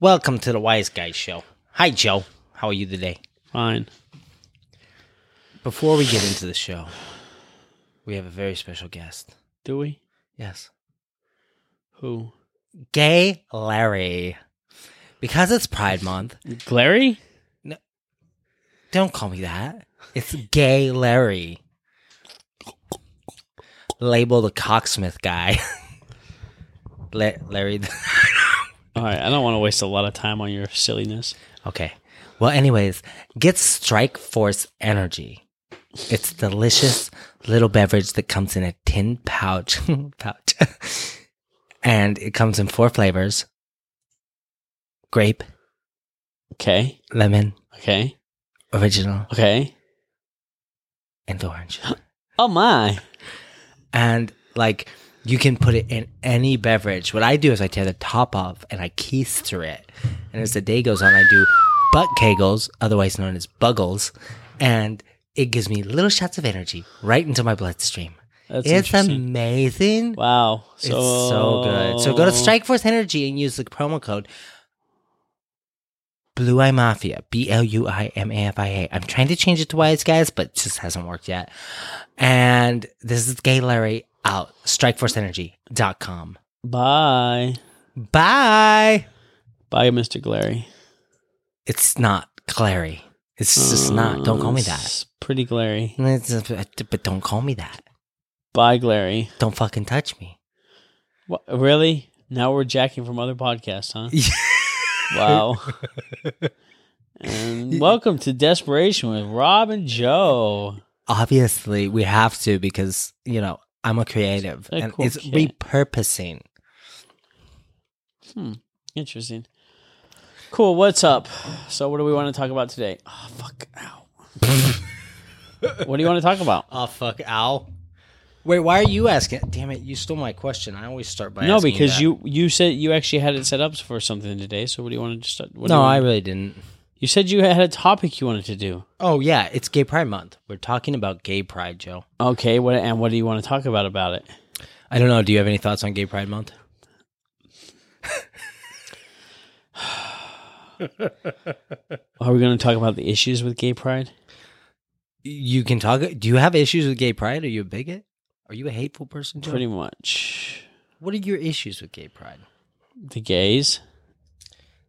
Welcome to the Wise Guy Show. Hi, Joe. How are you today? Fine. Before we get into the show, we have a very special guest. Do we? Yes. Who? Gay Larry. Because it's Pride Month, Glary? don't call me that. It's Gay Larry. Label the cocksmith guy. La- Larry. All right. I don't want to waste a lot of time on your silliness. Okay. Well, anyways, get Strike Force Energy. It's delicious little beverage that comes in a tin pouch. pouch. and it comes in four flavors grape, Okay. lemon, Okay. original, Okay. and orange. Oh my. and like you can put it in any beverage. What I do is I tear the top off and I keister it. And as the day goes on, I do butt kegels, otherwise known as buggles, and it gives me little shots of energy right into my bloodstream. That's it's amazing. Wow. It's so good. So go to Strike Force Energy and use the promo code Blue Eye Mafia. B L U I M A F I A. I'm trying to change it to Wise Guys, but it just hasn't worked yet. And this is Gay Larry out. StrikeForceEnergy.com. Bye. Bye. Bye, Mr. Glary. It's not Clary. It's just not. Don't call me uh, that. It's pretty glary. Uh, but don't call me that. Bye, Glary. Don't fucking touch me. What, really? Now we're jacking from other podcasts, huh? wow. and welcome to Desperation with Rob and Joe. Obviously, we have to because, you know, I'm a creative A and cool it's kid. repurposing. Hmm. Interesting. Cool. What's up? So, what do we want to talk about today? Oh, fuck. Ow. what do you want to talk about? Oh fuck, ow. Wait, why are you asking? Damn it, you stole my question. I always start by no, asking because that. you you said you actually had it set up for something today. So, what do you want to start? What do No, you I want- really didn't. You said you had a topic you wanted to do. Oh yeah, it's Gay Pride Month. We're talking about Gay Pride, Joe. Okay. What and what do you want to talk about about it? I don't know. Do you have any thoughts on Gay Pride Month? Are we going to talk about the issues with gay pride? You can talk. Do you have issues with Gay Pride? Are you a bigot? Are you a hateful person, Joe? Pretty much. What are your issues with Gay Pride? The gays.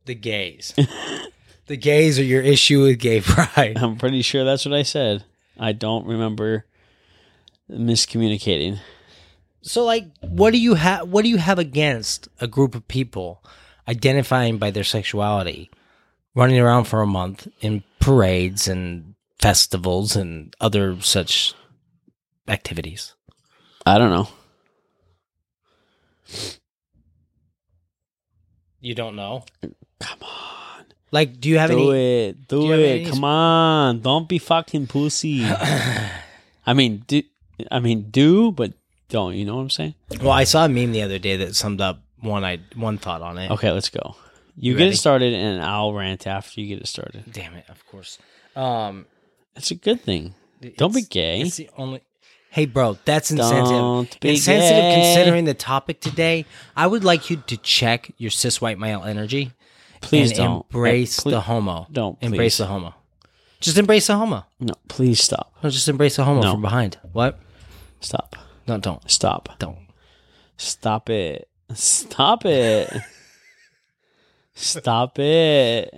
The gays. the gays are your issue with Gay Pride. I'm pretty sure that's what I said. I don't remember miscommunicating. So, like, what do you have? What do you have against a group of people identifying by their sexuality, running around for a month in parades and festivals and other such activities? I don't know. You don't know. Come on. Like, do you have any do any? it. Do, do it. any- Come on. Don't be fucking pussy. I mean, do I mean do, but don't. You know what I'm saying? Well, I saw a meme the other day that summed up one. I one thought on it. Okay, let's go. You, You get ready? it started, and I'll rant after you get it started. Damn it! Of course. Um, It's a good thing. Don't be gay. It's the only. Hey, bro, that's insensitive. Don't be insensitive gay. considering the topic today. I would like you to check your cis white male energy. Please don't embrace please- the homo. don't, embrace please. the homo. Just embrace the homo. No, please stop. No, just embrace the homo No. from behind. What? Stop. No, don't. Stop. Don't. Stop it. Stop it. Stop it.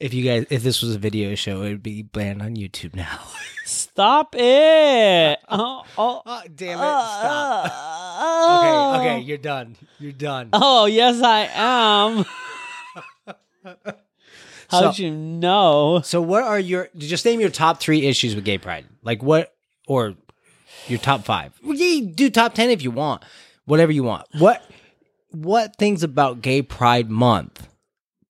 If you guys, if this was a video show, it would be banned on YouTube now. Stop it. Oh, oh. oh, damn Oh. Okay, okay, uh. you're done. You're done. Oh, yes, I am. How'd So- you know? So, what are your? Just name your top three issues with gay pride. Like what, or your top five? Well, yeah, do top ten if you want. Whatever you want. What What things about Gay Pride Month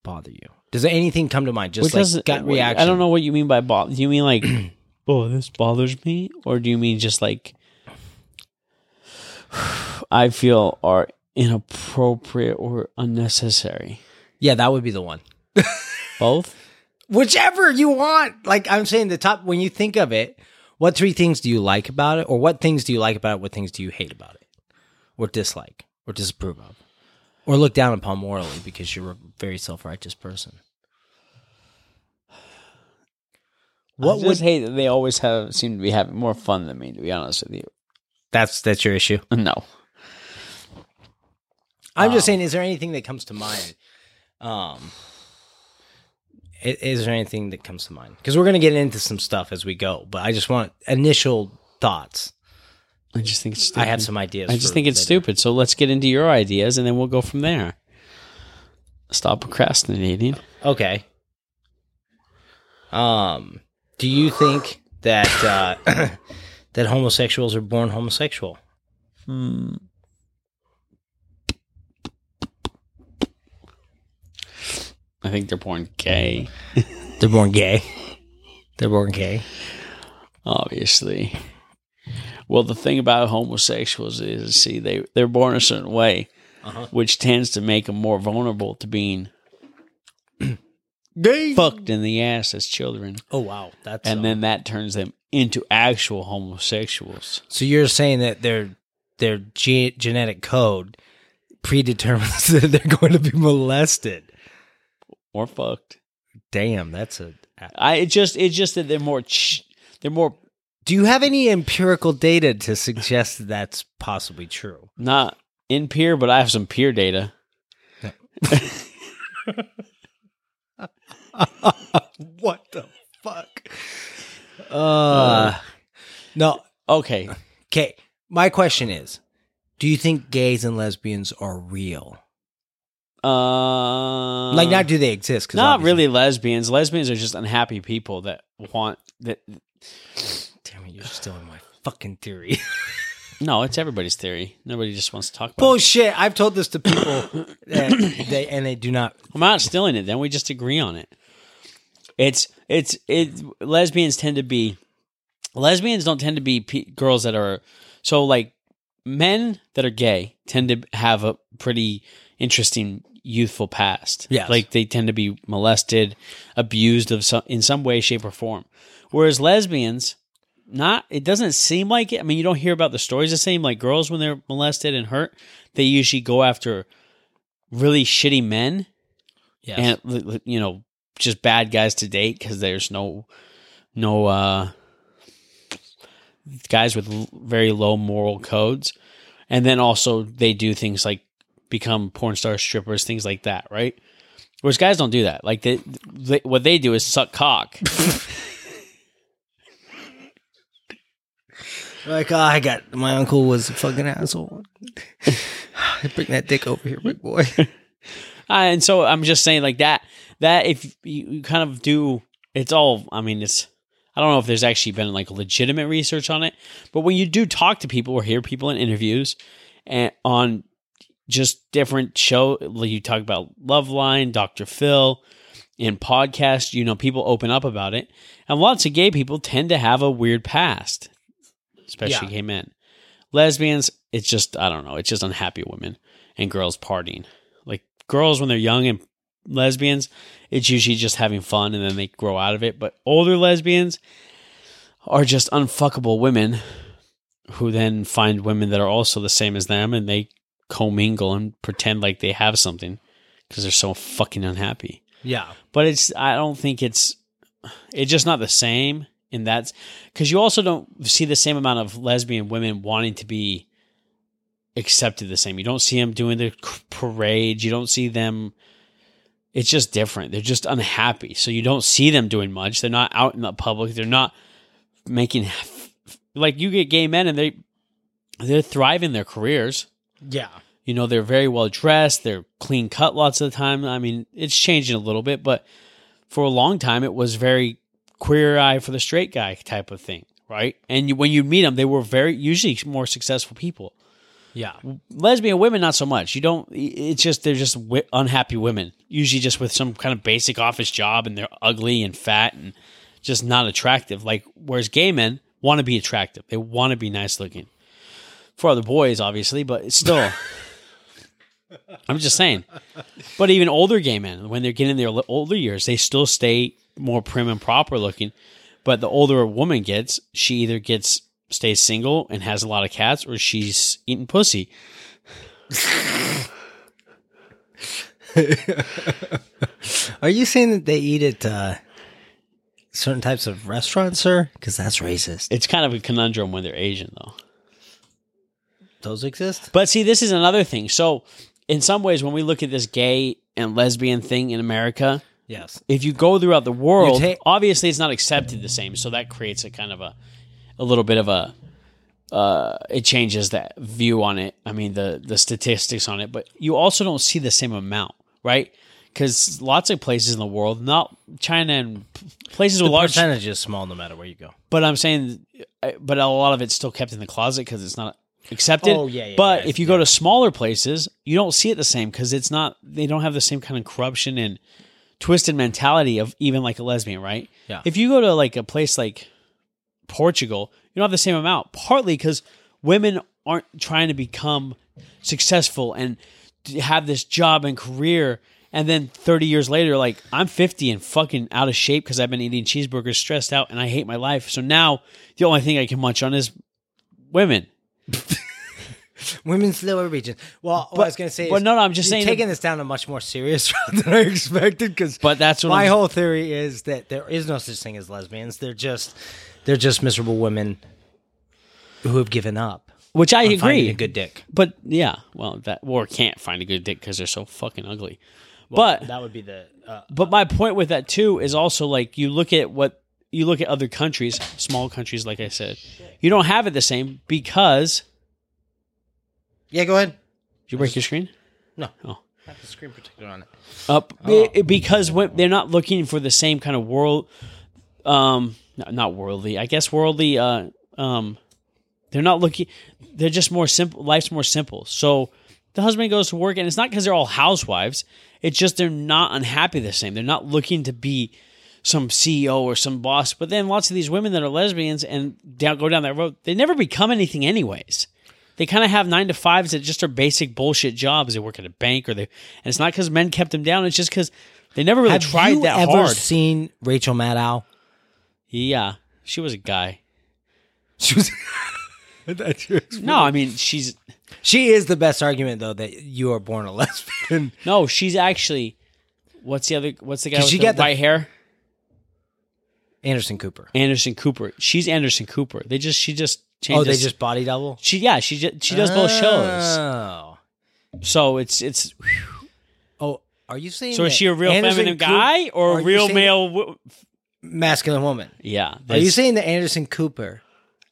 bother you? Does anything come to mind? Just What like gut reaction. I don't know what you mean by bother. Do you mean like, oh, this bothers me? Or do you mean just like, I feel are inappropriate or unnecessary? Yeah, that would be the one. Both? Whichever you want. Like I'm saying, the top. When you think of it, what three things do you like about it, or what things do you like about it? What things do you hate about it, or dislike, or disapprove of? or look down upon morally because you're a very self-righteous person. What would hate that they always have seem to be having more fun than me? To be honest with you, That's that's your issue. no. I'm Um, just saying, is there anything that comes to mind? Um, is there anything that comes to mind? Because we're gonna get into some stuff as we go, but I just want initial thoughts. I just think it's stupid. I have some ideas. I just think it's later. stupid. So let's get into your ideas, and then we'll go from there. Stop procrastinating. Okay. Um, do you think that uh, that homosexuals are born homosexual? Hmm. I think they're born gay. They're born gay. They're born gay. obviously. Well, the thing about homosexuals is, see, they they're born a certain way, Uh-huh. which tends to make them more vulnerable to being Gay. fucked in the ass as children, Oh wow, that's and um, then that turns them into actual homosexuals. So you're saying that their their ge- genetic code predetermines that they're going to be molested. Or fucked. Damn, that's a. I it just it's just that they're more ch- they're more Do you have any empirical data to suggest that that's possibly true? not in peer, but I have some peer data. what the fuck? Uh, no. Okay, Okay, my question is: Do you think gays and lesbians are real? Uh, like, not do they exist? not obviously- really lesbians. Lesbians are just unhappy people that want that Damn it, you're stealing my fucking theory. No, it's everybody's theory. Nobody just wants to talk about it. Bullshit! I've told this to people, and they and they do not. I'm not stealing it. Then we just agree on it. It's it's it. Lesbians tend to be lesbians don't tend to be pe- girls that are so like men that are gay tend to have a pretty interesting youthful past. Yes. like they tend to be molested, abused of some in some way, shape, or form. Whereas lesbians, not it doesn't seem like it. I mean, you don't hear about the stories the same. Like girls when they're molested and hurt, they usually go after really shitty men Yes. and you know just bad guys to date because there's no no uh guys with very low moral codes and then also they do things like become porn stars strippers things like that right whereas guys don't do that like they, they what they do is suck cock like, oh, I got my uncle was a fucking asshole. Bring that dick over here, big boy. Uh, and so I'm just saying like that that if you, you kind of do it's all I mean it's I don't know if there's actually been like legitimate research on it, but when you do talk to people or hear people in interviews and on just different show you talk about Loveline, Dr. Phil, in podcasts, you know, people open up about it. And lots of gay people tend to have a weird past, especially Yeah. gay men. Lesbians, it's just I don't know, it's just unhappy women and girls partying. Like girls when they're young and lesbians, it's usually just having fun and then they grow out of it. But older lesbians are just unfuckable women who then find women that are also the same as them and they commingle and pretend like they have something because they're so fucking unhappy. yeah. But it's I don't think it's it's just not the same in that because you also don't see the same amount of lesbian women wanting to be accepted the same. You don't see them doing the parades. You don't see them. It's just different. They're just unhappy. So you don't see them doing much. They're not out in the public. They're not making like you get gay men and they they're thriving their careers. Yeah. You know, they're very well dressed. They're clean cut lots of the time. I mean, it's changing a little bit, but for a long time, it was very queer eye for the straight guy type of thing, right? And you, when you meet them, they were very usually more successful people. Yeah. Lesbian women, not so much. You don't. It's just they're just wi- unhappy women, usually just with some kind of basic office job, and they're ugly and fat and just not attractive. Like whereas gay men want to be attractive, they want to be nice looking for other boys, obviously, but it's still. I'm just saying. But even older gay men, when they're getting in their older years, they still stay more prim and proper looking. But the older a woman gets, she either gets stays single and has a lot of cats, or she's eating pussy. Are you saying that they eat at uh, certain types of restaurants, sir? Because that's racist. It's kind of a conundrum when they're Asian, though. Those exist. But see, this is another thing. So, in some ways, when we look at this gay and lesbian thing in America, Yes. if you go throughout the world, ta- obviously it's not accepted the same. So that creates a kind of a, a little bit of a, uh, it changes that view on it. I mean, the the statistics on it, but you also don't see the same amount, right? Because lots of places in the world, not China and places with large, percentage is small no matter where you go. but I'm saying, uh, but a lot of it's still kept in the closet because it's not accepted. Oh, yeah, yeah, But yeah, if you go to smaller places, you don't see it the same because it's not. They don't have the same kind of corruption and twisted mentality of even like a lesbian, right? Yeah. If you go to like a place like Portugal, you don't have the same amount. Partly because women aren't trying to become successful and have this job and career. And then 30 years later, like I'm 50 and fucking out of shape because I've been eating cheeseburgers, stressed out, and I hate my life. So now the only thing I can munch on is women. Women's lower region. Well, what I was going to say but is, no, no, I'm just you're saying taking this down a much more serious route than I expected. Because But that's what my I'm- whole theory is that there is no such thing as lesbians. They're just they're just miserable women who have given up. Which I agree. a good dick. But yeah, well, that or can't find a good dick because they're so fucking ugly. but that would be the uh, but my point with that too is also like you look at what you look at other countries, small countries, like I said, you don't have it the same because yeah. Go ahead. did you break your screen No, Oh. I have the screen protector on it. up be- because when, they're not looking for the same kind of world, um, not, not worldly, I guess worldly, uh, um, they're not looking. They're just more simple. Life's more simple. So the husband goes to work, and it's not because they're all housewives. It's just they're not unhappy the same. They're not looking to be some CEO or some boss. But then lots of these women that are lesbians and down, go down that road, they never become anything anyways. They kind of have nine to fives that just are basic bullshit jobs. They work at a bank or they, and it's not because men kept them down. It's just because they never really Have tried you that ever hard. seen Rachel Maddow? Yeah, she was a guy. She was. No, I mean she's She is the best argument though that you are born a lesbian. no, she's actually. What's the other? What's the guy with she the got the- white hair? Anderson Cooper. Anderson Cooper. She's Anderson Cooper. They just she just changed. Oh, they just body double. she yeah she just, she does both shows. Oh. So it's it's Oh, are you saying? so is she a real Anderson feminine Coop- guy or a real male? W- masculine woman? yeah, Are you saying that Anderson Cooper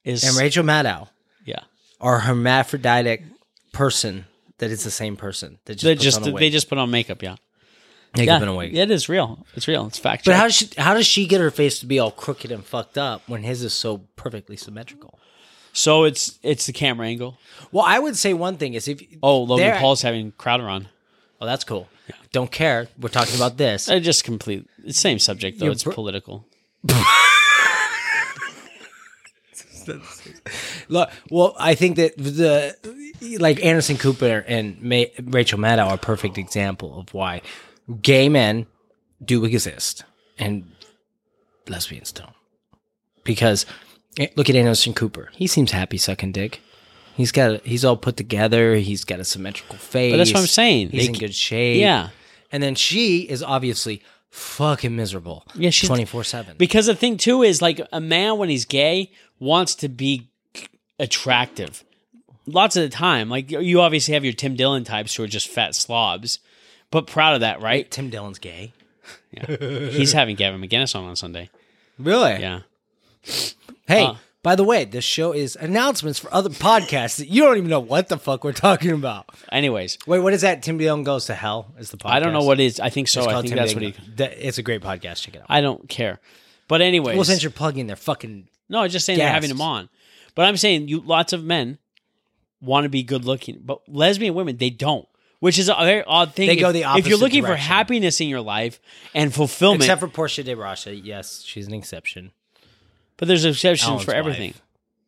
is and Rachel Maddow yeah? are hermaphroditic person that is the same person that just They just they just put on makeup. Yeah, yeah, and a wig. Yeah, it is real. It's real. It's fact. But how does she how does she get her face to be all crooked and fucked up when his is so perfectly symmetrical? so it's it's the camera angle. Well, I would say one thing is if Oh, Logan Paul's having Crowder on. Oh, that's cool. Don't care. We're talking about this. I just complete. Same subject though. You're it's br- political. Look, well, I think that the like Anderson Cooper and May, Rachel Maddow are a perfect example of why gay men do exist and lesbians don't. Because eh, look at Anderson Cooper; he seems happy sucking dick. He's got he's all put together. He's got a symmetrical face. But that's what I'm saying. He's They in good shape. Yeah. and then she is obviously fucking miserable. Yeah, she's- twenty four seven. Because the thing too is like a man when he's gay wants to be attractive. Lots of the time, like you obviously have your Tim Dillon types who are just fat slobs, but proud of that, right? Tim Dillon's gay. Yeah. He's having Gavin McInnes on on Sunday. Really? Yeah. Hey, Uh. by the way, this show is announcements for other podcasts that you don't even know what the fuck we're talking about. Anyways, Wait, what is that? Tim Dillon goes to hell is the podcast. I don't know what it is. I think so. It's I think Tim that's what he. That- It's a great podcast. Check it out. I don't care. But anyways, well, since you're plugging their fucking no, I'm just saying they're having him on. But I'm saying you lots of men want to be good looking, but lesbian women they don't. Which is a very odd thing. They go if, the If you're opposite looking for happiness in your life and fulfillment, except for Portia de Rossi. Yes, she's an exception. but there's exceptions Alan's for everything.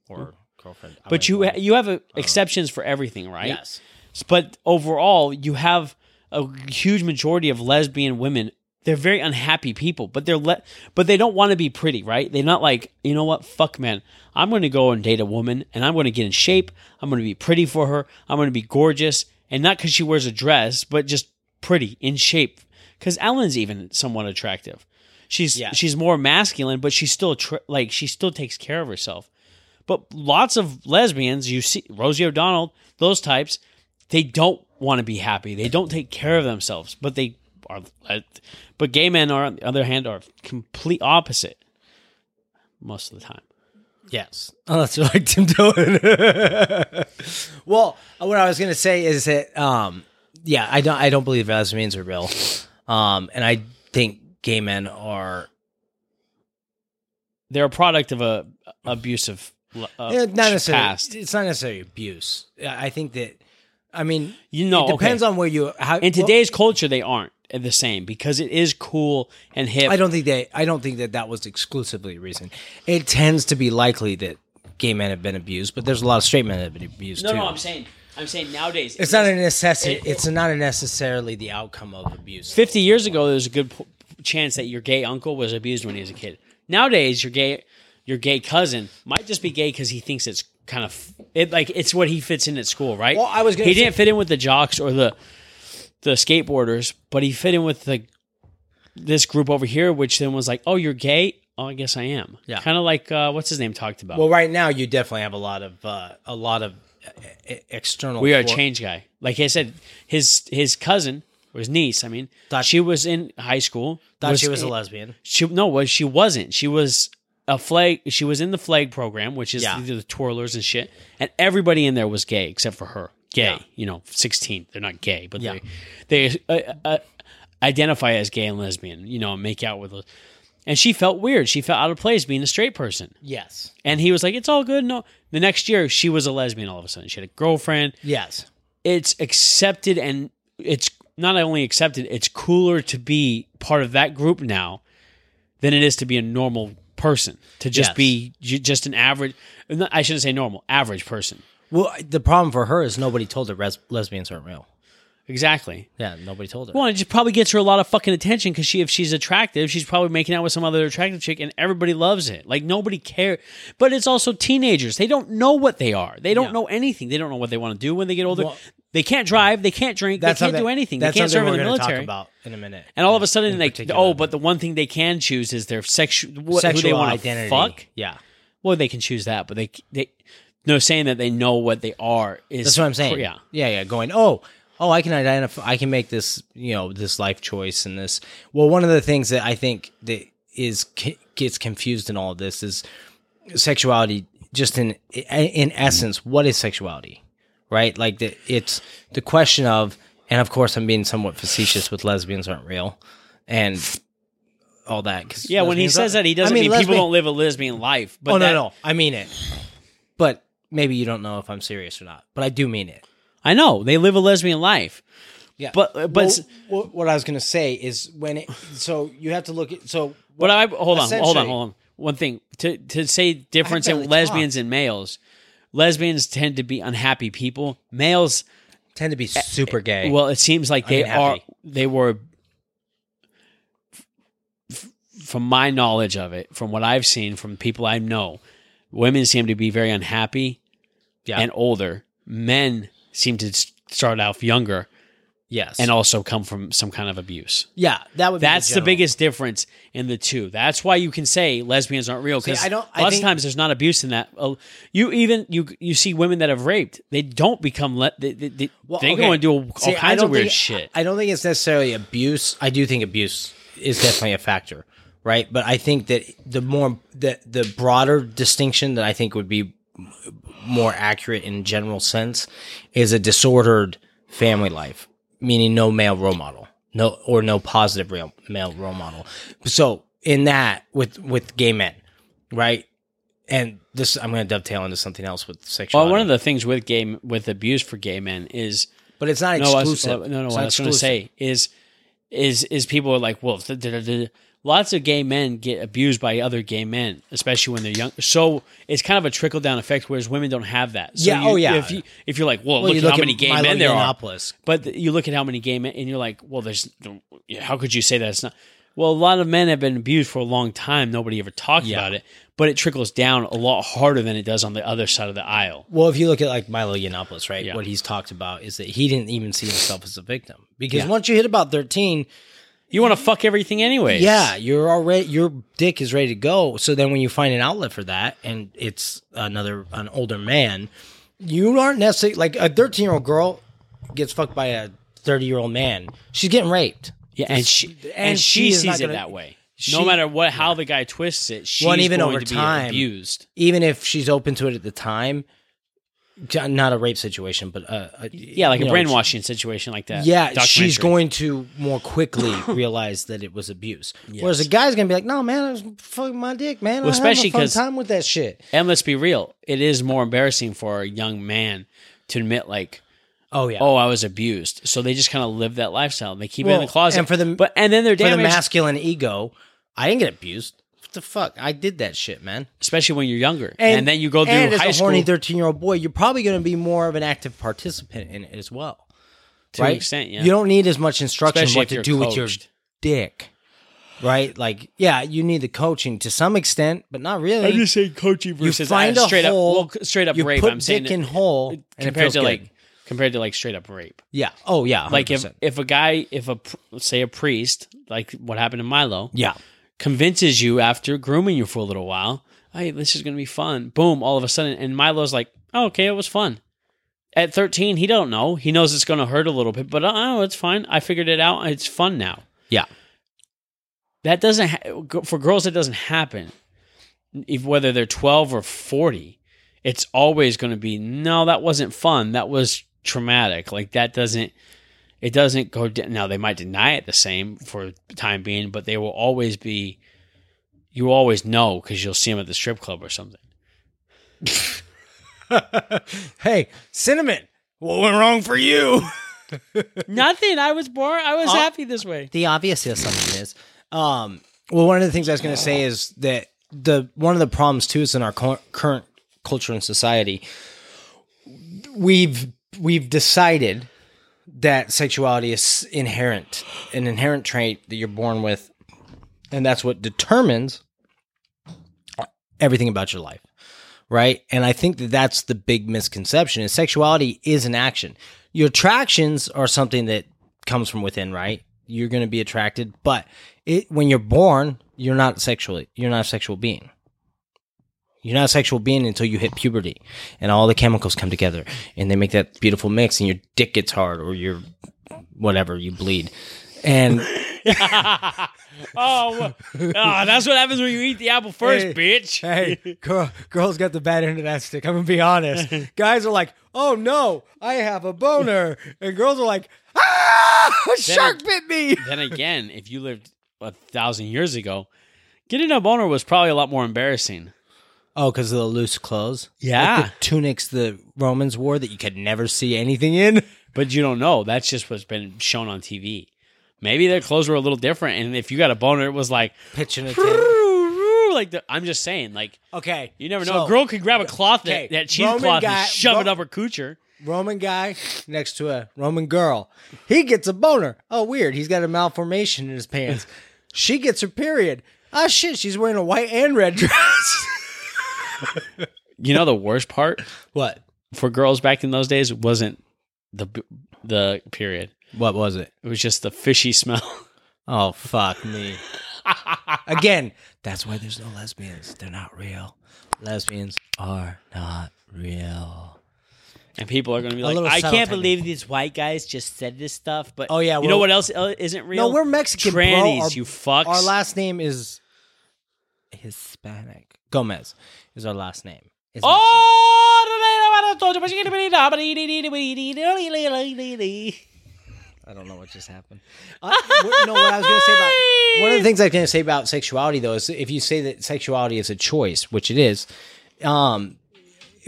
Or girlfriend. But you you have uh, exceptions for everything, right? yes. But overall, you have a huge majority of lesbian women. They're very unhappy people, but they're le- but they don't want to be pretty, right? They're not like, you know what, fuck man. I'm going to go and date a woman and I'm going to get in shape. I'm going to be pretty for her. I'm going to be gorgeous. And not cuz she wears a dress, but just pretty, in shape. Because Ellen's even somewhat attractive. She's Yeah. she's more masculine, but she's still tr- like she still takes care of herself. But lots of lesbians, you see Rosie O'Donnell, those types, they don't want to be happy. They don't take care of themselves, but they are. uh, But gay men are, on the other hand, are complete opposite most of the time. Yes, unless you're like Tim Dillon. well, what I was gonna say is that, um, yeah, I don't, I don't believe lesbians are real, um, and I think gay men are They're a product of a abusive uh, eh, not necessarily. past. It's not necessarily abuse. I think that, I mean, You know, it depends okay. on where you. How, in today's culture they aren't the same because it is cool and hip. I don't think that I don't think that that was exclusively a reason. It tends to be likely that gay men have been abused, but there's a lot of straight men that have been abused no, too. no, I'm saying, I'm saying nowadays it's not a necessity. it- it's not a necessarily the outcome of abuse. 50 years ago there was a good p- chance that your gay uncle was abused when he was a kid. Nowadays, your gay your gay cousin might just be gay because he thinks it's kind of it like it's what he fits in at school, right? Well, I was gonna he say- didn't fit in with the jocks or the the skateboarders, but he fit in with the this group over here, which then was like, "Oh, you're gay? Oh, I guess I am." Yeah. kind of like uh, what's his name talked about. Well, right now you definitely have a lot of uh, a lot of uh, external. we are a change guy. Like I said, his his cousin or his niece. I mean, Thought- she was in high school. Thought she was a lesbian. She no, was she wasn't. She was a flag. She was in the flag program, which is Yeah. the twirlers and shit. And everybody in there was gay except for her. Gay, Yeah. you know, sixteen. They're not gay, but Yeah. they they uh, uh, identify as gay and lesbian. You know, make out with. And she felt weird. She felt out of place being a straight person. Yes. And he was like, "It's all good." No. The next year, she was a lesbian. All of a sudden, she had a girlfriend Yes. it's accepted and it's not only accepted, it's cooler to be part of that group now than it is to be a normal person, to just Yes. be just an average, I shouldn't say normal, average person. Well, the problem for her is nobody told her res- lesbians aren't real. Exactly. Yeah, nobody told her. Well, it just probably gets her a lot of fucking attention because she, if she's attractive, she's probably making out with some other attractive chick, and everybody loves it. Like nobody cares. But it's also teenagers; they don't know what they are. They don't Yeah. know anything. They don't know what they want to do when they get older. Well- they can't drive. They can't drink. They can't something- do anything. They That's can't serve something in the we're gonna military. Talk about in a minute. And all of a sudden, in like, particular. oh, but the one thing they can choose is their sexual what, who they want identity. to fuck. Yeah, Well, they can choose that, but they they no saying that they know what they are is that's what I'm saying. Yeah, yeah, yeah. Going, oh, oh, I can identify. I can make this, you know, this life choice and this. Well, one of the things that I think that is gets confused in all of this is sexuality. Just in in essence, what is sexuality? Right? Like the, it's the question of, and of course, I'm being somewhat facetious with lesbians aren't real, and all that. 'cause yeah. When he says that, he doesn't I mean, mean, people don't live a lesbian life. But oh that- no, no, I mean it. But maybe you don't know if I'm serious or not. But I do mean it. I know they live a lesbian life. Yeah, But- uh, but Well, what, what I was gonna say is when it. So you have to look at. So But I hold on, hold on, hold on. One thing to to say difference in lesbians and males. Lesbians tend to be unhappy people. Males, tend to be super gay. well, it seems like they are. They were, f- from my knowledge of it, from what I've seen from people I know, women seem to be very unhappy yeah. and older. Men seem to start off younger yes. and also come from some kind of abuse. yeah, that would. Be That's the general. biggest difference in the two. That's why you can say lesbians aren't real because I don't- I lots think- of times there's not abuse in that. You even you you see women that have raped, they don't become le- they they, they, Well, they okay. go and do all See, kinds of weird think- shit. I don't think it's necessarily abuse. I do think abuse is definitely a factor, right? But I think that the more the the broader distinction that I think would be more accurate in general sense is a disordered family life, meaning no male role model, no or no positive real male role model. So in that with with gay men, right? And this I'm going to dovetail into something else with sexual. well, one of the things with gay with abuse for gay men is but it's not no, I was, exclusive. Uh, no, no. What I was going to say is is is people are like, well, lots of gay men get abused by other gay men, especially when they're young. So it's kind of a trickle down effect, whereas women don't have that. So Yeah, you- oh, yeah. If you if you're like, well, Well, look at how many gay men there are. But you look at how many gay men, and you're like, well, there's, how could you say that it's not? Well, a lot of men have been abused for a long time. Nobody ever talked Yeah. about it. but it trickles down a lot harder than it does on the other side of the aisle. Well, if you look at like Milo Yiannopoulos, right? Yeah. What he's talked about is that he didn't even see himself as a victim because Yeah. once you hit about thirteen, You want to fuck everything anyway. yeah, you're already your dick is ready to go. So then when you find an outlet for that, and it's another an older man, you aren't necessarily like a thirteen year old girl gets fucked by a thirty year old man. She's getting raped. yeah, and she and, and she, she sees it gonna- that way. she- no matter what, how the guy twists it, she's Well, even going over to be time- abused. Even if she's open to it at the time, not a rape situation, but uh, a, Yeah, like a know, brainwashing situation like that. Yeah, she's going to more quickly realize that it was abuse. Whereas a guy's gonna be like, "No, man, I was fucking my dick, man. Well, especially especially fun 'cause- time with that shit." And let's be real, it is more embarrassing for a young man to admit like, Oh yeah. "Oh, I was abused." So they just kind of live that lifestyle. and They keep it in the closet. and for the- but and then they're for the masculine ego, I didn't get abused. The fuck? I did that shit, man. especially when you're younger. And, then you go through and high as a school. horny thirteen-year-old boy, you're probably going to be more of an active participant in it as well. To an right? extent, yeah. You don't need as much instruction Especially what to do with your dick. Right? Like, yeah, you need the coaching to some extent, but not really. I'm just saying coaching you versus find uh, a straight hole, up, well, straight up you rape. put I'm saying dick in it- hole, and compared to good. like compared to like straight up rape. yeah, oh yeah, Like if 100%. if a guy, if a say a priest, like what happened to Milo, yeah, convinces you after grooming you for a little while, hey, this is gonna be fun. Boom, all of a sudden, and Milo's like, oh, okay, it was fun. At 13, he don't know. He knows it's gonna hurt a little bit, but oh, it's fine. I figured it out. It's fun now. yeah, That doesn't ha- for girls. It doesn't happen. If whether they're 12 or 40, it's always going to be no. That wasn't fun. That was traumatic. Like that doesn't. It doesn't go d- now. They might deny it the same for the time being, but they will always be. You always know because you'll see them at the strip club or something. hey, cinnamon, what went wrong for you? Nothing. I was born. I was Uh, happy this way. the obvious assumption is, um, well, one of the things I was going to say is that the one of the problems too is in our cur- current culture and society, we've we've decided that sexuality is inherent, an inherent trait that you're born with, and that's what determines everything about your life right? And i think that that's the big misconception is sexuality is an action. Your attractions are something that comes from within right? You're going to be attracted but it when you're born you're not sexually you're not a sexual being you're not a sexual being until you hit puberty and all the chemicals come together and they make that beautiful mix and your dick gets hard or your whatever you bleed and oh, oh, that's what happens when you eat the apple first, Hey. bitch. hey, girl, girls got the bad end of that stick. I'm gonna be honest. Guys are like, "Oh no, I have a boner," and girls are like, "Ah, a shark bit me." then again, if you lived a thousand years ago, getting a boner was probably a lot more embarrassing. Oh, because of the loose clothes. Yeah. Like the tunics the Romans wore that you could never see anything in. But you don't know. That's just what's been shown on TV. Maybe their clothes were a little different, and if you got a boner, it was like, Pitching a tent. like the, I'm just saying, like Okay, you never know. so, a girl could grab a cloth okay, that, that Roman cheesecloth and shove it up her coocher. Roman guy next to a Roman girl. He gets a boner. Oh, weird. He's got a malformation in his pants. she gets her period. Ah, shit. She's wearing a white and red dress. You know the worst part what? for girls back in those days wasn't the the period. What was it? It was just the fishy smell. Oh, fuck me. Again, that's why there's no lesbians. They're not real. Lesbians are not real. And people are going to be like, little I subtle can't believe these white guys just said this stuff. But Oh, yeah, you know what else uh, isn't real? No, we're Mexican, bro. Trannies, Our- you fucks. Our last name is Hispanic. Gomez is our last name. It's Oh! I don't know what just happened. Uh, what- no, what I was going to say about one of the things I was going to say about sexuality, though, is if you say that sexuality is a choice, which it is, um,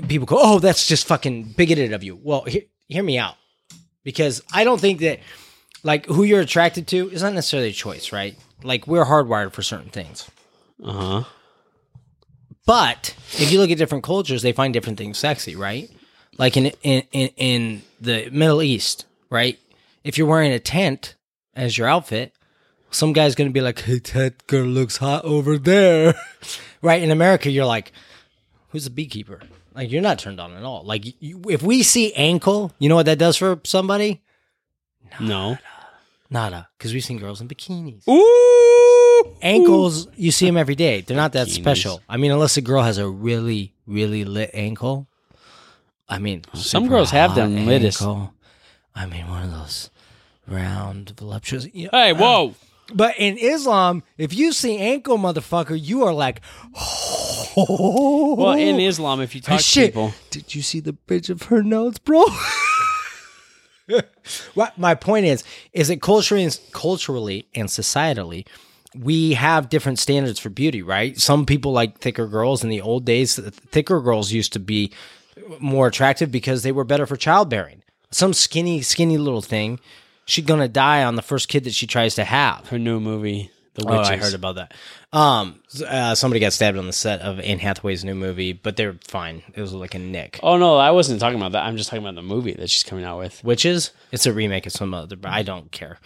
people go, "Oh, that's just fucking bigoted of you." Well, hear, hear me out, because I don't think that like who you're attracted to is not necessarily a choice, right? Like we're hardwired for certain things. Uh huh. But if you look at different cultures, they find different things sexy, right? Like in in in, in the Middle East, right? If you're wearing a tent as your outfit, Some guy's gonna be like, "Hey, that girl looks hot over there," right? In America, you're like, "Who's a beekeeper?" Like you're not turned on at all. Like you, if we see ankle, you know what that does for somebody? No. Nada, because we've seen girls in bikinis. Ooh. Ankles, you see them every day. They're not that Bikinis. special. I mean, unless a girl has a really, really lit ankle. I mean, Some girls have hot them littest. ankle. I mean, one of those round, voluptuous. you know, Hey, whoa. But in Islam, if you see ankle, motherfucker, you are like, oh. Well, in Islam, if you talk to shit. people, Did you see the bridge of her nose, bro? what my point is is that culturally, culturally and societally, we have different standards for beauty, right? Some people like thicker girls. In the old days, thicker girls used to be more attractive because they were better for childbearing. Some skinny, skinny little thing, she's gonna die on the first kid that she tries to have. her new movie, The Oh, I heard about that. Um, uh, somebody got stabbed on the set of Anne Hathaway's new movie, but they're fine. It was like a nick. Oh no, I wasn't talking about that. I'm just talking about the movie that she's coming out with. Witches. It's a remake of some other, but I don't care.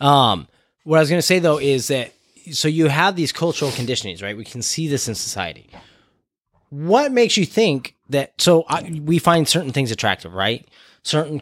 Um, what I was going to say though is that so you have these cultural conditionings, right? We can see this in society. What makes you think that? So I, we find certain things attractive, right? Certain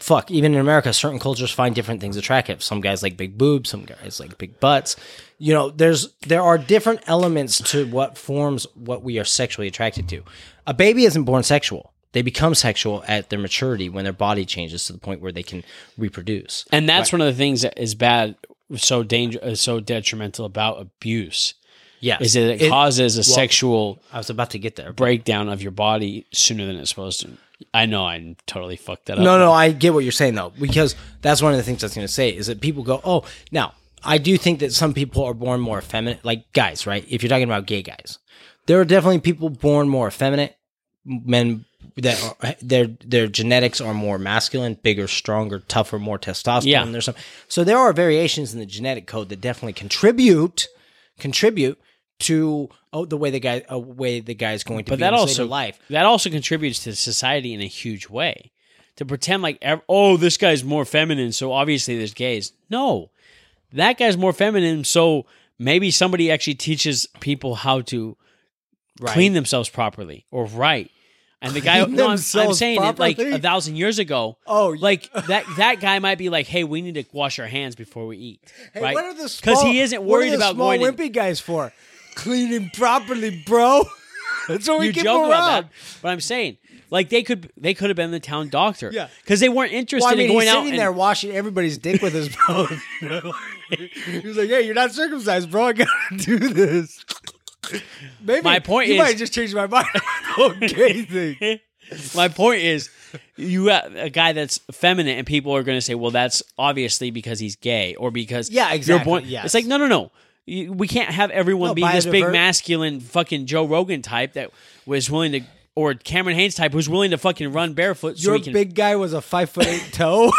fuck, even in America, certain cultures find different things attractive. Some guys like big boobs, some guys like big butts. You know, there's there are different elements to what forms what we are sexually attracted to. A baby isn't born sexual. They become sexual at their maturity when their body changes to the point where they can reproduce. And that's one of the things that is bad, so danger, uh, so detrimental about abuse Yes, is that it, causes a sexual I was about to get there. breakdown of your body sooner than it's supposed to. I know I totally fucked that up. No, no, I get what you're saying though, because that's one of the things I was going to say is that people go, oh, now I do think that some people are born more effeminate, like guys, right? If you're talking about gay guys, there are definitely people born more effeminate, men that are, their their genetics are more masculine, bigger, stronger, tougher, more testosterone. Yeah. There's some, so there are variations in the genetic code that definitely contribute contribute to oh the way the guy a way the guy's going to but be that in his later also life. that also contributes to society in a huge way. To pretend like ev- oh this guy's more feminine, so obviously there's gays. No, that guy's more feminine, so maybe somebody actually teaches people how to Right. clean themselves properly or right. And the guy, no, I'm, I'm saying that like a thousand years ago. Oh, like that that guy might be like, hey, we need to wash our hands before we eat, Hey, right? what are the Because he isn't worried about small going. to- wimpy guys for cleaning properly, bro. That's what we you keep joke around. about that, but I'm saying like they could they could have been the town doctor, Yeah. because they weren't interested Well, I mean, in going he's out sitting there washing everybody's dick with his know? he was like, "Hey, you're not circumcised, bro. I gotta do this." Maybe My point you is- might just changed my mind. okay, thing. My point is, you got a guy that's feminine, and people are going to say, "Well, that's obviously because he's gay, or because Yeah, exactly, born. yes. It's like no, no, no. We can't have everyone No, be this big masculine fucking Joe Rogan type that was willing to, or Cameron Hanes type who's willing to fucking run barefoot. Your he can, big guy was a five foot eight toe.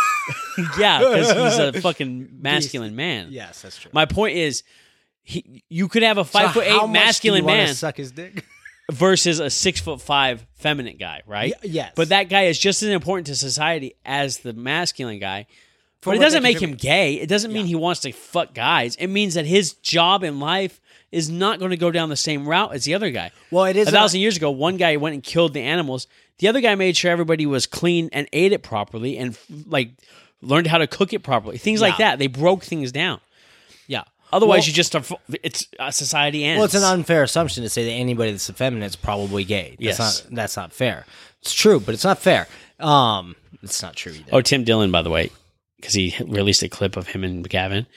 yeah, because he's a fucking masculine man. yes, that's true. My point is, he, you could have a five So foot eight masculine man suck his dick. versus a six foot five feminine guy, right? Y- yes. But that guy is just as important to society as the masculine guy. For but it doesn't make him gay. It doesn't mean he wants to fuck guys. It means that his job in life is not going to go down the same route as the other guy. Well, it is a a- thousand years ago. One guy went and killed the animals. The other guy made sure everybody was clean and ate it properly and like learned how to cook it properly. Things like that. They broke things down. Otherwise, Well- you just are, it's uh, society ends. Well, it's an unfair assumption to say that anybody that's effeminate is probably gay. That's Yes. not that's not fair. It's true, but it's not fair. Um, it's not true either. Oh, Tim Dillon, by the way, because he released a clip of him and Gavin.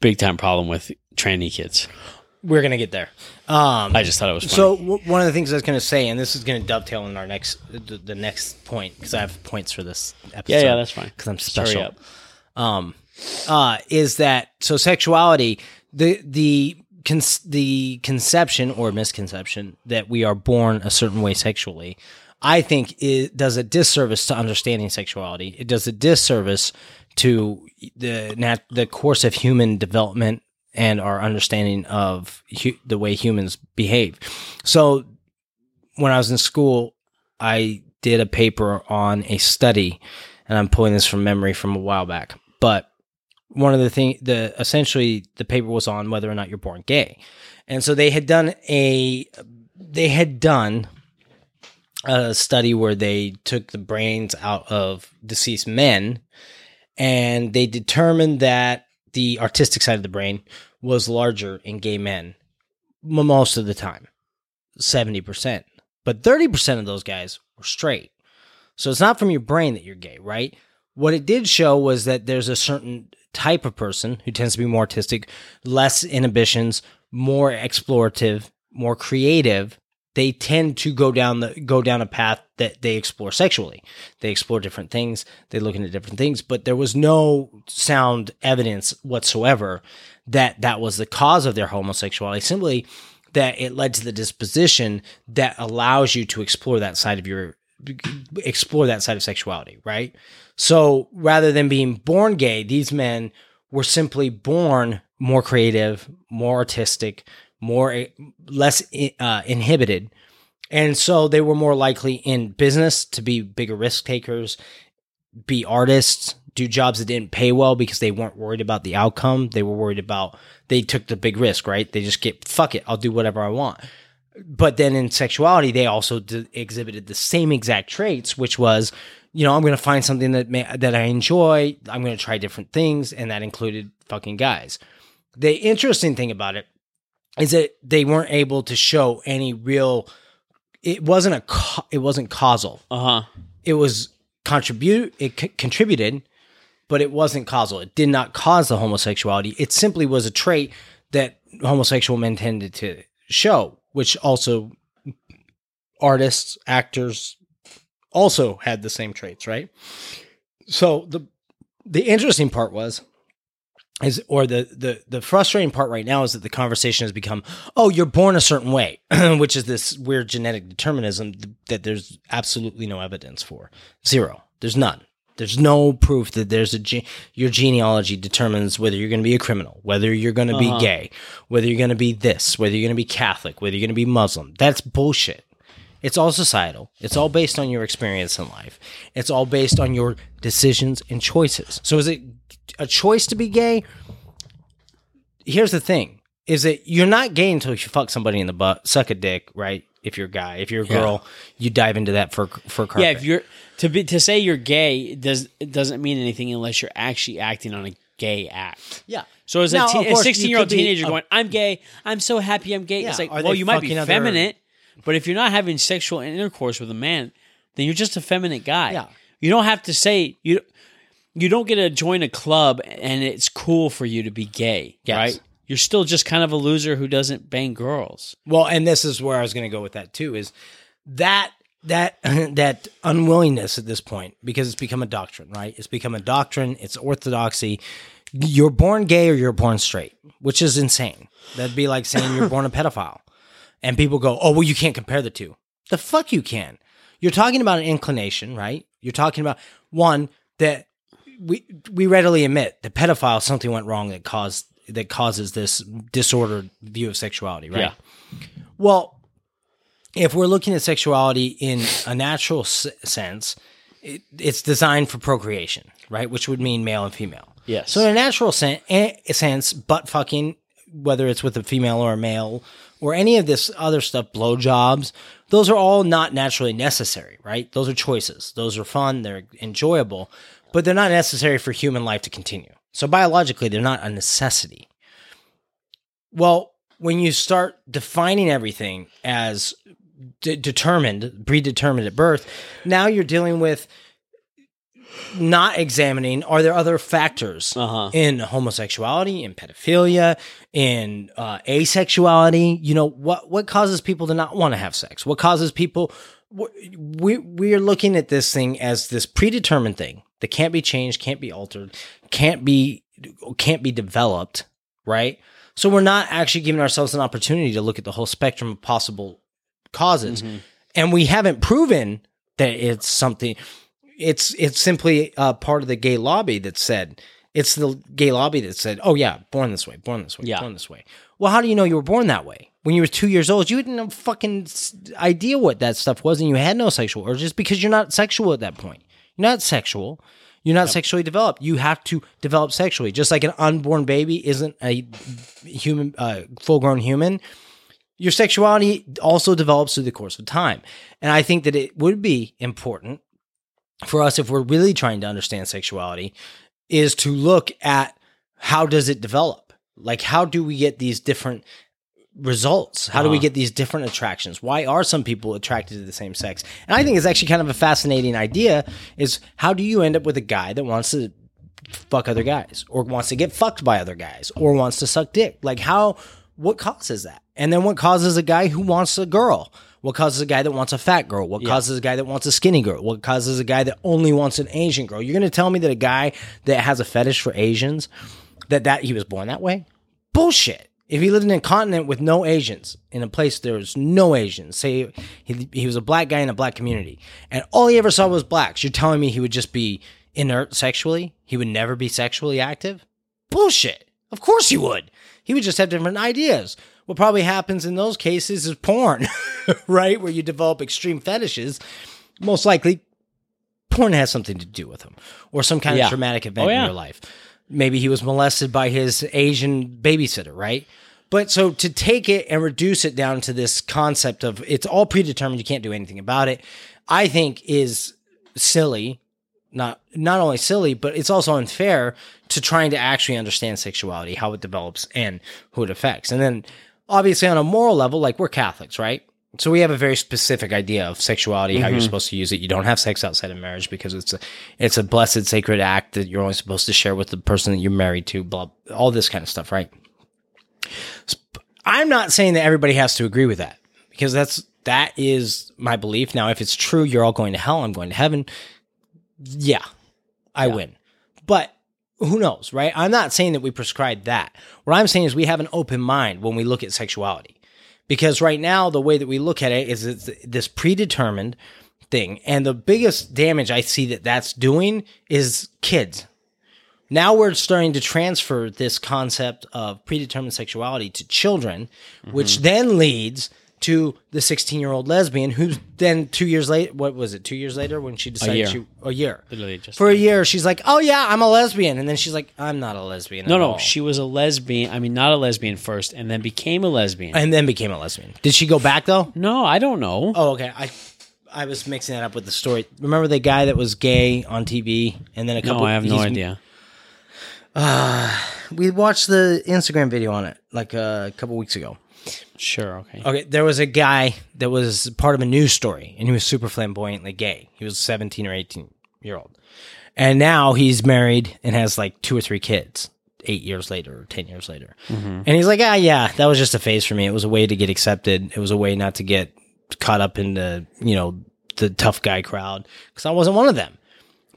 Big time problem with tranny kids. We're gonna get there. Um, I just thought it was funny. so w- one of the things I was gonna say, and this is gonna dovetail in our next the, the next point because I have points for this episode. yeah, yeah, that's fine. because I'm special. um, uh, is that so sexuality the the con- the conception or misconception that we are born a certain way sexually i think it does a disservice to understanding sexuality. It does a disservice to the nat- the course of human development and our understanding of hu- the way humans behave. So when i was in school i did a paper on a study and i'm pulling this from memory from a while back but one of the thing the essentially the paper was on whether or not you're born gay, and so they had done a they had done a study where they took the brains out of deceased men, and they determined that the artistic side of the brain was larger in gay men most of the time, seventy percent, but thirty percent of those guys were straight. So it's not from your brain that you're gay, right? What it did show was that there's a certain type of person who tends to be more artistic, less inhibitions, more explorative, more creative. They tend to go down the go down a path that they explore sexually. They explore different things. They look into different things, but there was no sound evidence whatsoever that that was the cause of their homosexuality. Simply that it led to the disposition that allows you to explore that side of your explore that side of sexuality, right? So rather than being born gay, these men were simply born more creative, more artistic, more less uh, inhibited, and so they were more likely in business to be bigger risk takers, be artists, do jobs that didn't pay well because they weren't worried about the outcome. They were worried about they took the big risk, right? They just get fuck it, I'll do whatever I want but then in sexuality they also d- exhibited the same exact traits which was you know i'm going to find something that may, that i enjoy i'm going to try different things and that included fucking guys. The interesting thing about it is that they weren't able to show any real it wasn't a ca- it wasn't causal. Uh huh. it was contribute it c- contributed but it wasn't causal. It did not cause the homosexuality. It simply was a trait that homosexual men tended to show which also artists actors also had the same traits right? So the the interesting part was is or the the the frustrating part right now is that the conversation has become oh you're born a certain way which is this weird genetic determinism that there's absolutely no evidence for. Zero. There's none there's no proof that there's a ge- your genealogy determines whether you're going to be a criminal whether you're going to Uh-huh. be gay whether you're going to be this whether you're going to be catholic whether you're going to be muslim that's bullshit it's all societal. It's all based on your experience in life. It's all based on your decisions and choices. So is it a choice to be gay? Here's the thing is that you're not gay until you fuck somebody in the butt, suck a dick, right? If you're a guy, if you're a girl, you dive into that for for carpet. Yeah, if you're to be to say you're gay does it doesn't mean anything unless you're actually acting on a gay act. yeah. So as a te- a 16 year old teenager a- going, I'm gay, I'm so happy I'm gay. Yeah, It's like, well, you might be other- feminine, but if you're not having sexual intercourse with a man, then you're just a feminine guy. Yeah. You don't have to say you you don't get to join a club and it's cool for you to be gay, Yes. right? You're still just kind of a loser who doesn't bang girls. Well, and this is where I was going to go with that too is that that that unwillingness at this point because it's become a doctrine, right? It's become a doctrine, it's orthodoxy. You're born gay or you're born straight, which is insane. That'd be like saying you're born a pedophile. And people go, "Oh, well you can't compare the two. The fuck you can. You're talking about an inclination, right? You're talking about one that we we readily admit the pedophile something went wrong that caused that causes this disordered view of sexuality, right? Yeah. Well, if we're looking at sexuality in a natural s- sense, it, it's designed for procreation, right? Which would mean male and female. Yes. So in a natural sen- eh, sense, butt fucking, whether it's with a female or a male, or any of this other stuff, blowjobs, those are all not naturally necessary, right? Those are choices. Those are fun. They're enjoyable, but they're not necessary for human life to continue. So biologically, they're not a necessity. Well, when you start defining everything as de- determined, predetermined at birth, now you're dealing with not examining are there other factors Uh-huh. in homosexuality, in pedophilia, in uh, asexuality? You know what what causes people to not want to have sex? What causes people? We we're looking at this thing as this predetermined thing that can't be changed, can't be altered, can't be can't be developed, right? So we're not actually giving ourselves an opportunity to look at the whole spectrum of possible causes, and we haven't proven that it's something. It's it's simply uh, part of the gay lobby that said it's the gay lobby that said, "Oh yeah, born this way, born this way, Yeah. born this way." Well, how do you know you were born that way? When you were two years old, you didn't have fucking idea what that stuff was, and you had no sexual urges because you're not sexual at that point. You're not sexual. You're not sexually developed. You have to develop sexually. Just like an unborn baby isn't a human, uh, full grown human, your sexuality also develops through the course of time. And I think that it would be important for us if we're really trying to understand sexuality is to look at how does it develop? Like how do we get these different results? How do we Uh-huh. get these different attractions? Why are some people attracted to the same sex? And I think it's actually kind of a fascinating idea is how do you end up with a guy that wants to fuck other guys or wants to get fucked by other guys or wants to suck dick? Like how what causes that? And then what causes a guy who wants a girl? What causes a guy that wants a fat girl? What causes a guy that wants a skinny girl? What causes a guy that only wants an Asian girl? You're going to tell me that a guy that has a fetish for Asians that that he was born that way? Bullshit. If he lived in a continent with no Asians, in a place there was no Asians, say he, he was a black guy in a black community, and all he ever saw was blacks, you're telling me he would just be inert sexually? He would never be sexually active? Bullshit. Of course he would. He would just have different ideas. What probably happens in those cases is porn, right? Where you develop extreme fetishes. Most likely, porn has something to do with them or some kind Yeah. of traumatic oh, event Oh, in your life. Maybe he was molested by his Asian babysitter, right? But so to take it and reduce it down to this concept of it's all predetermined, you can't do anything about it, I think is silly. Not not only silly, but it's also unfair to trying to actually understand sexuality, how it develops, and who it affects. And then obviously on a moral level, like we're Catholics, right? So we have a very specific idea of sexuality, how you're mm-hmm. supposed to use it. You don't have sex outside of marriage because it's a it's a blessed sacred act that you're only supposed to share with the person that you're married to, blah all this kind of stuff, right? I'm not saying that everybody has to agree with that because that's that is my belief. Now, if it's true, you're all going to hell, I'm going to heaven. Yeah, I win. But who knows, right? I'm not saying that we prescribe that. What I'm saying is we have an open mind when we look at sexuality. Because right now, the way that we look at it is it's this predetermined thing. And the biggest damage I see that that's doing is kids. Now we're starting to transfer this concept of predetermined sexuality to children, which mm-hmm. then leads to the 16 year old lesbian who then two years later, what was it, two years later when she decided year. she, a year. Literally just For a year, she's like, oh yeah, I'm a lesbian. And then she's like, I'm not a lesbian. no, no. all." She was a lesbian. I mean, not a lesbian first, and then became a lesbian. and then became a lesbian. Did she go back though? no, I don't know. Oh, okay. I I was mixing that up with the story. Remember the guy that was gay on TV, and then a couple. no, I have no idea. We watched the Instagram video on it like uh, a couple weeks ago. Sure, okay. Okay, there was a guy that was part of a news story, and he was super flamboyantly gay. He was seventeen or eighteen year old, and now he's married and has like two or three kids. Eight years later, or ten years later, and he's like, "Ah, yeah, that was just a phase for me. It was a way to get accepted. It was a way not to get caught up in the you know the tough guy crowd because I wasn't one of them.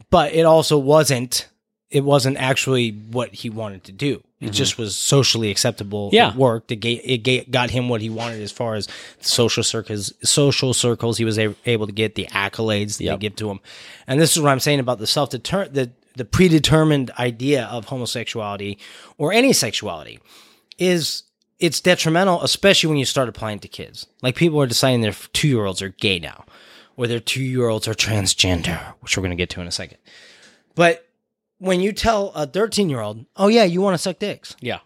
But it also wasn't. It wasn't actually what he wanted to do. It mm-hmm. just was socially acceptable. Yeah. It worked. It, ga- it ga- got him what he wanted as far as social circles. Social circles. He was a- able to get the accolades that Yep. they give to him. And this is what I'm saying about the self deter the the predetermined idea of homosexuality or any sexuality is it's detrimental, especially when you start applying to kids. Like people are deciding their two year olds are gay now, or their two year olds are transgender, which we're going to get to in a second. But when you tell a 13 year old, oh, yeah, you want to suck dicks. Yeah.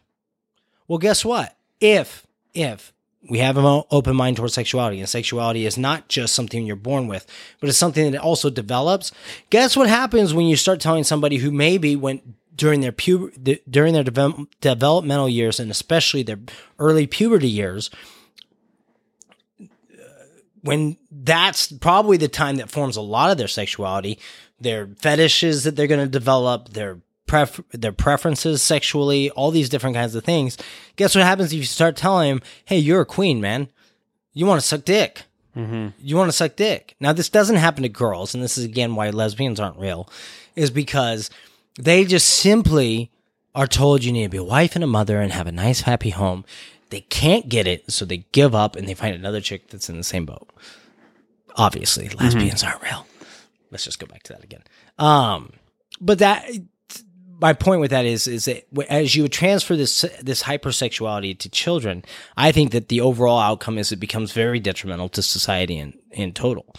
Well, guess what? If, if we have an open mind towards sexuality and sexuality is not just something you're born with, but it's something that also develops, guess what happens when you start telling somebody who maybe went during their pu- during their devel- developmental years and especially their early puberty years when that's probably the time that forms a lot of their sexuality, their fetishes that they're going to develop, their pref- their preferences sexually, all these different kinds of things. Guess what happens if you start telling them, "Hey, you're a queen, man. You want to suck dick. Mm-hmm. You want to suck dick." Now, this doesn't happen to girls, and this is again why lesbians aren't real, is because they just simply are told you need to be a wife and a mother and have a nice, happy home. They can't get it, so they give up and they find another chick that's in the same boat. Obviously, mm-hmm. lesbians aren't real. Let's just go back to that again. Um, but that my point with that is is that as you transfer this this hypersexuality to children, I think that the overall outcome is it becomes very detrimental to society in in total,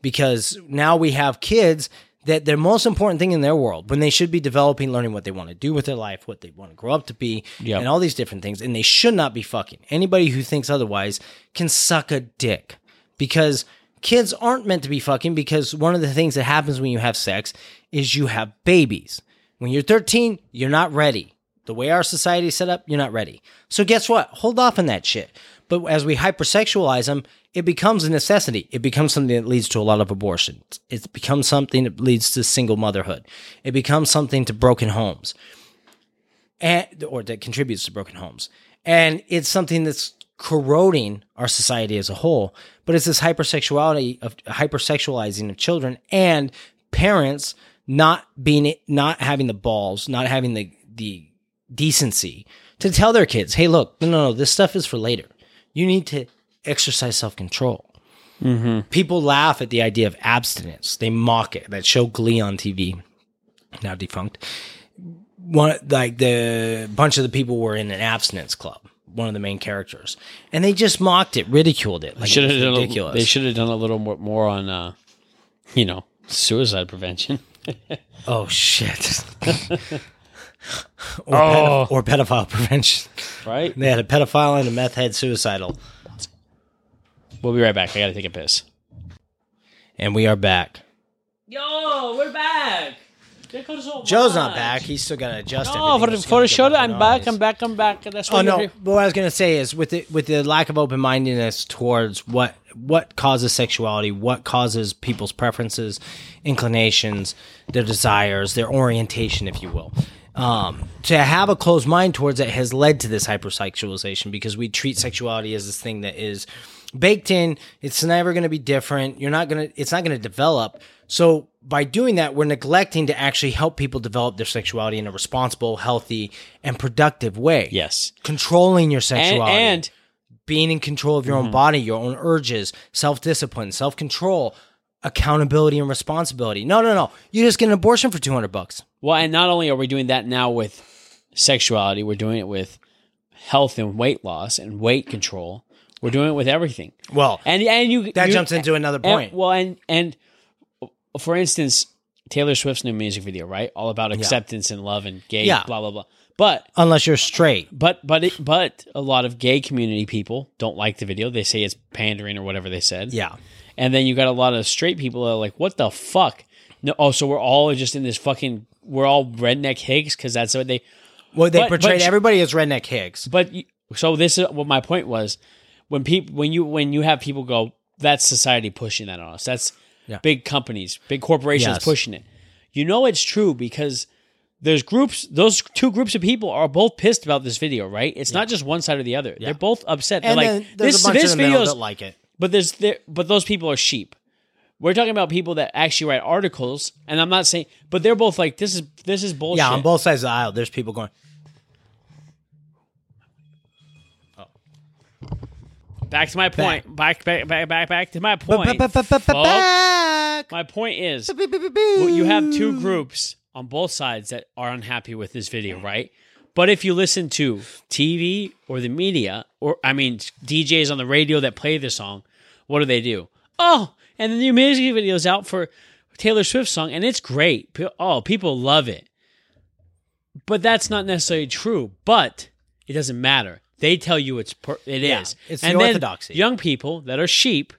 because now we have kids that their most important thing in their world when they should be developing, learning what they want to do with their life, what they want to grow up to be, Yep. and all these different things. And they should not be fucking. Anybody who thinks otherwise can suck a dick because kids aren't meant to be fucking because one of the things that happens when you have sex is you have babies. When you're 13, you're not ready. The way our society is set up, you're not ready. So guess what? Hold off on that shit. But as we hypersexualize them, it becomes a necessity. It becomes something that leads to a lot of abortions. It becomes something that leads to single motherhood. It becomes something to broken homes and or that contributes to broken homes. And it's something that's corroding our society as a whole. But it's this hypersexuality of hypersexualizing of children and parents not being not having the balls, not having the the decency to tell their kids, "Hey, look, no, no, no, this stuff is for later. You need to exercise self control." Mm-hmm. People laugh at the idea of abstinence. They mock it. That show Glee on TV, now defunct one like the bunch of the people were in an abstinence club one of the main characters and they just mocked it ridiculed it like should it have was done. A, ridiculous they should have done a little more, more on, uh, you know, suicide prevention. oh shit or, Oh. pedo- or pedophile prevention right? they had a pedophile and a meth head suicidal We'll be right back. I got to take a piss. and we are back Yo, we're back. Joe's not back he's still got to adjust No, for, for gonna a get show, I'm back. I'm back. I'm back. That's Oh what no! But what I was gonna say is with the with the lack of open mindedness towards what what causes sexuality, what causes people's preferences, inclinations, their desires, their orientation, if you will. Um, to have a closed mind towards it has led to this hypersexualization because we treat sexuality as this thing that is baked in. It's never going to be different. You're not going to. It's not going to develop. So by doing that, we're neglecting to actually help people develop their sexuality in a responsible, healthy, and productive way Yes. controlling your sexuality and being in control of your Mm-hmm. own body your own urges self-discipline self-control accountability and responsibility no no no you just get an abortion for 200 bucks well, and not only are we doing that now with sexuality, we're doing it with health and weight loss and weight control. We're doing it with everything. well And and you that you- jumps into another and- point well, and and for instance, Taylor Swift's new music video, right? All about acceptance and love and gay, Yeah. blah blah blah. But unless you're straight but but it, but a lot of gay community people don't like the video. They say it's pandering or whatever they said. yeah And then you got a lot of straight people that are like, "What the fuck?" No, oh, so we're all just in this fucking. We're all redneck Higgs because that's what they. well they But- portrayed everybody as redneck hicks But you, so this is what my point was when people when you when you have people go, that's society pushing that on us. That's Yeah. big companies, big corporations Yes. pushing it. You know it's true because there's groups. Those two groups of people are both pissed about this video, right? It's not just one side or the other. They're both upset. They're and like, this this middle that like it but there's there, but those people are sheep. We're talking about people that actually write articles, and I'm not saying, but they're both like, this is this is bullshit. yeah on both sides of the aisle there's people going Back to my point. Back back back back back to my point. back My point is, you have two groups on both sides that are unhappy with this video, right? But if you listen to TV or the media, or I mean DJs on the radio that play the song, what do they do? Oh, and the new music video is out for Taylor Swift song, and it's great. Oh, people love it. But that's not necessarily true. But it doesn't matter. They tell you it's per- it is. Yeah, it's the and then orthodoxy. Young people that are sheep,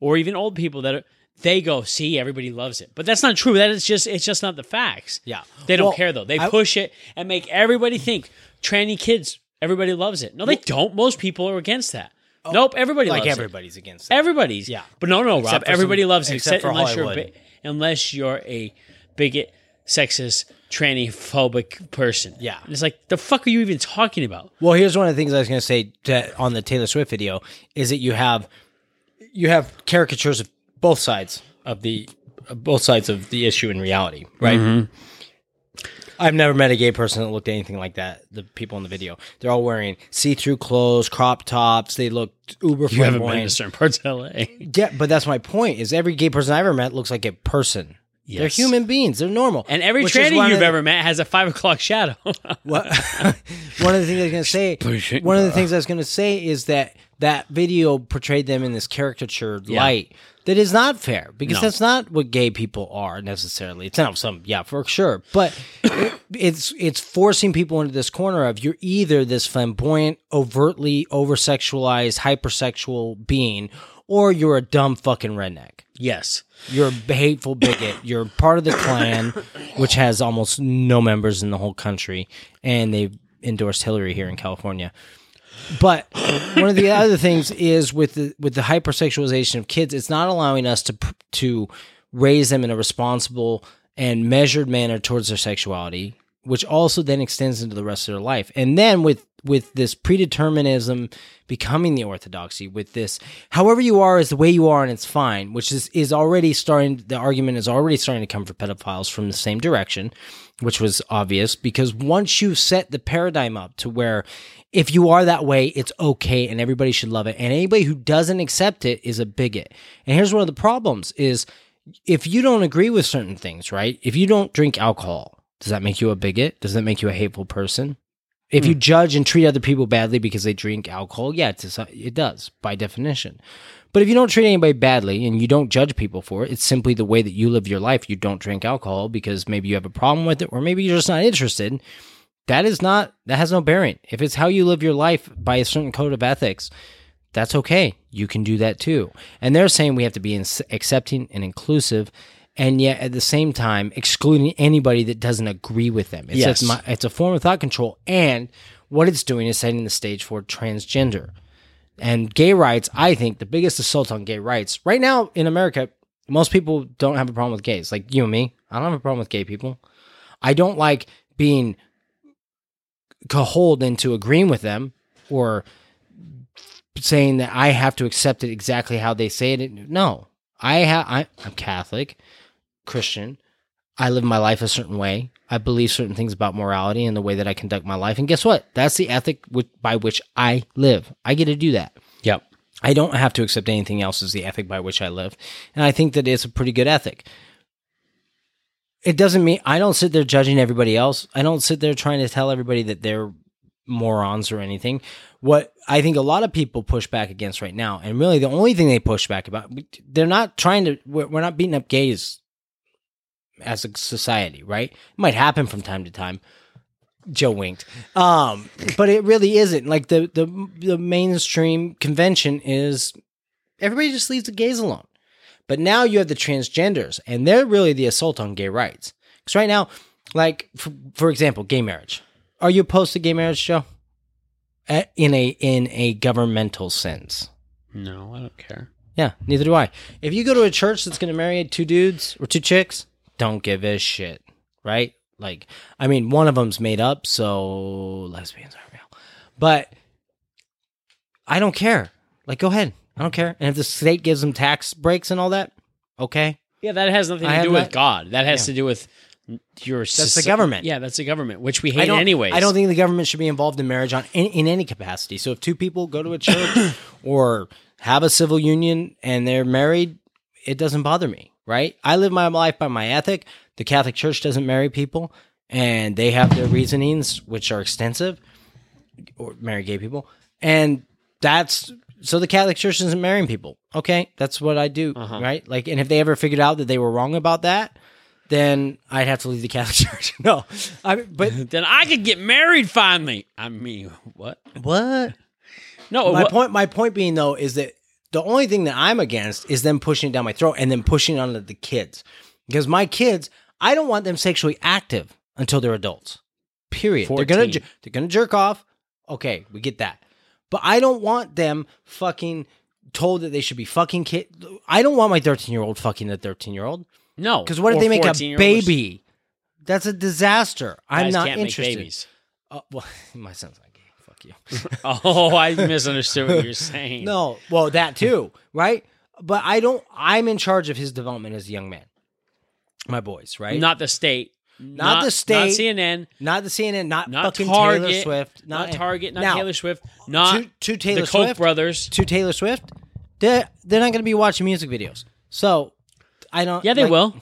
or even old people that are, they go, see, everybody loves it. But that's not true. That is just it's just not the facts. Yeah. They don't Well, care though. They I- push it and make everybody think tranny kids. Everybody loves it. No, they don't. Most people are against that. Oh, nope, everybody Oh, like loves it. everybody's against it Everybody's. Yeah. But no, no, Except Rob. Everybody some- loves it except except for unless you're a unless you're a bigot, sexist, tranny phobic person. Yeah. And it's like the fuck are you even talking about? Well, here's one of the things I was going to say to, on the Taylor Swift video is that you have you have caricatures of both sides of the of both sides of the issue in reality, right? Mm-hmm. I've never met a gay person that looked anything like that. The people in the video, they're all wearing see-through clothes, crop tops. They look uber You haven't been to flamboyant. certain parts of LA. Yeah, but that's my point. Is every gay person I ever met looks like a person. They're human beings. They're normal. And every Which tranny you've the- ever met has a five o'clock shadow. What, one of the things I was going to say. One of the things I was going to say is that that video portrayed them in this caricatured Yeah. light that is not fair because No. that's not what gay people are necessarily. It's not some, yeah, for sure, but it, it's it's forcing people into this corner of you're either this flamboyant, overtly over sexualized, hypersexual being, or you're a dumb fucking redneck. yes. You're a hateful bigot. You're part of the Klan, which has almost no members in the whole country, and they've endorsed Hillary here in California. But one of the other things is with the with the hypersexualization of kids, it's not allowing us to to raise them in a responsible and measured manner towards their sexuality, which also then extends into the rest of their life. And then with with this predeterminism becoming the orthodoxy, with this however you are is the way you are and it's fine, which is is already starting the argument is already starting to come for pedophiles from the same direction, which was obvious because once you set the paradigm up to where if you are that way, it's okay and everybody should love it. And anybody who doesn't accept it is a bigot. And here's one of the problems is if you don't agree with certain things, right? If you don't drink alcohol, does that make you a bigot? Does that make you a hateful person? If you hmm. judge and treat other people badly because they drink alcohol, yeah, it's, it does by definition. But if you don't treat anybody badly and you don't judge people for it, it's simply the way that you live your life. You don't drink alcohol because maybe you have a problem with it or maybe you're just not interested. That is not, that has no bearing. If it's how you live your life by a certain code of ethics, that's okay. You can do that too. And they're saying we have to be accepting and inclusive, and yet at the same time excluding anybody that doesn't agree with them. It's, Yes. a, my- it's a form of thought control, and what it's doing is setting the stage for transgender and gay rights. I think the biggest assault on gay rights right now in America. Most people don't have a problem with gays, like you and me. I don't have a problem with gay people. I don't like being cajoled into agreeing with them or saying that I have to accept it exactly how they say it. No, I have. I, I'm Catholic, Christian. I live my life a certain way. I believe certain things about morality and the way that I conduct my life. And guess what? That's the ethic with, by which I live. I get to do that. Yep. I don't have to accept anything else as the ethic by which I live. And I think that it's a pretty good ethic. It doesn't mean I don't sit there judging everybody else. I don't sit there trying to tell everybody that they're morons or anything. What I think a lot of people push back against right now, and really the only thing they push back about, they're not trying to, we're we're not beating up gays as a society, right? It might happen from time to time. Joe winked. Um, but it really isn't. Like the the the mainstream convention is everybody just leaves the gays alone. But now you have the transgenders, and they're really the assault on gay rights. Because right now, like for, for example, gay marriage. Are you opposed to gay marriage, Joe? In a in a governmental sense. No, I don't care. Yeah, neither do I. If you go to a church that's going to marry two dudes or two chicks, don't give a shit, right? Like, I mean, one of them's made up, so lesbians aren't real. But I don't care. Like, go ahead. I don't care. And if the state gives them tax breaks and all that, okay. Yeah, that has nothing to do with that- God. That has Yeah. to do with your. That's the government. Yeah, that's the government, which we hate don't, anyways. I don't think the government should be involved in marriage on in, in any capacity. So if two people go to a church or have a civil union and they're married, it doesn't bother me, right? I live my life by my ethic. The Catholic Church doesn't marry people, and they have their reasonings, which are extensive, or marry gay people, and that's so the Catholic Church isn't marrying people. Okay, that's what I do, Uh-huh. right? Like, and if they ever figured out that they were wrong about that, then I'd have to leave the Catholic Church. no, I but Then I could get married finally. I mean, what? what? No, my what- point my point being though is that the only thing that I'm against is them pushing it down my throat and then pushing it onto the kids. Because my kids, I don't want them sexually active until they're adults. Period. They're gonna they're gonna jerk off. Okay, we get that. But I don't want them fucking told that they should be fucking kid. I don't want my 13 year old fucking a 13 year old. no. Because what if they make a 14-year-olds. baby? That's a disaster. I'm not can't make interested. babies. Uh, well, my son's gay. Fuck you. Oh, I misunderstood what you're saying. No, well, that too, right? But I don't. I'm in charge of his development as a young man. My boys, right? not the state, Not the state. not CNN, not the CNN, not, not fucking Target, Taylor Swift, not, Target, not Now, Taylor Swift, not to, to Taylor the Koch Swift, brothers. to Taylor Swift. They're they're not going to be watching music videos. So I don't. Yeah, they like- will.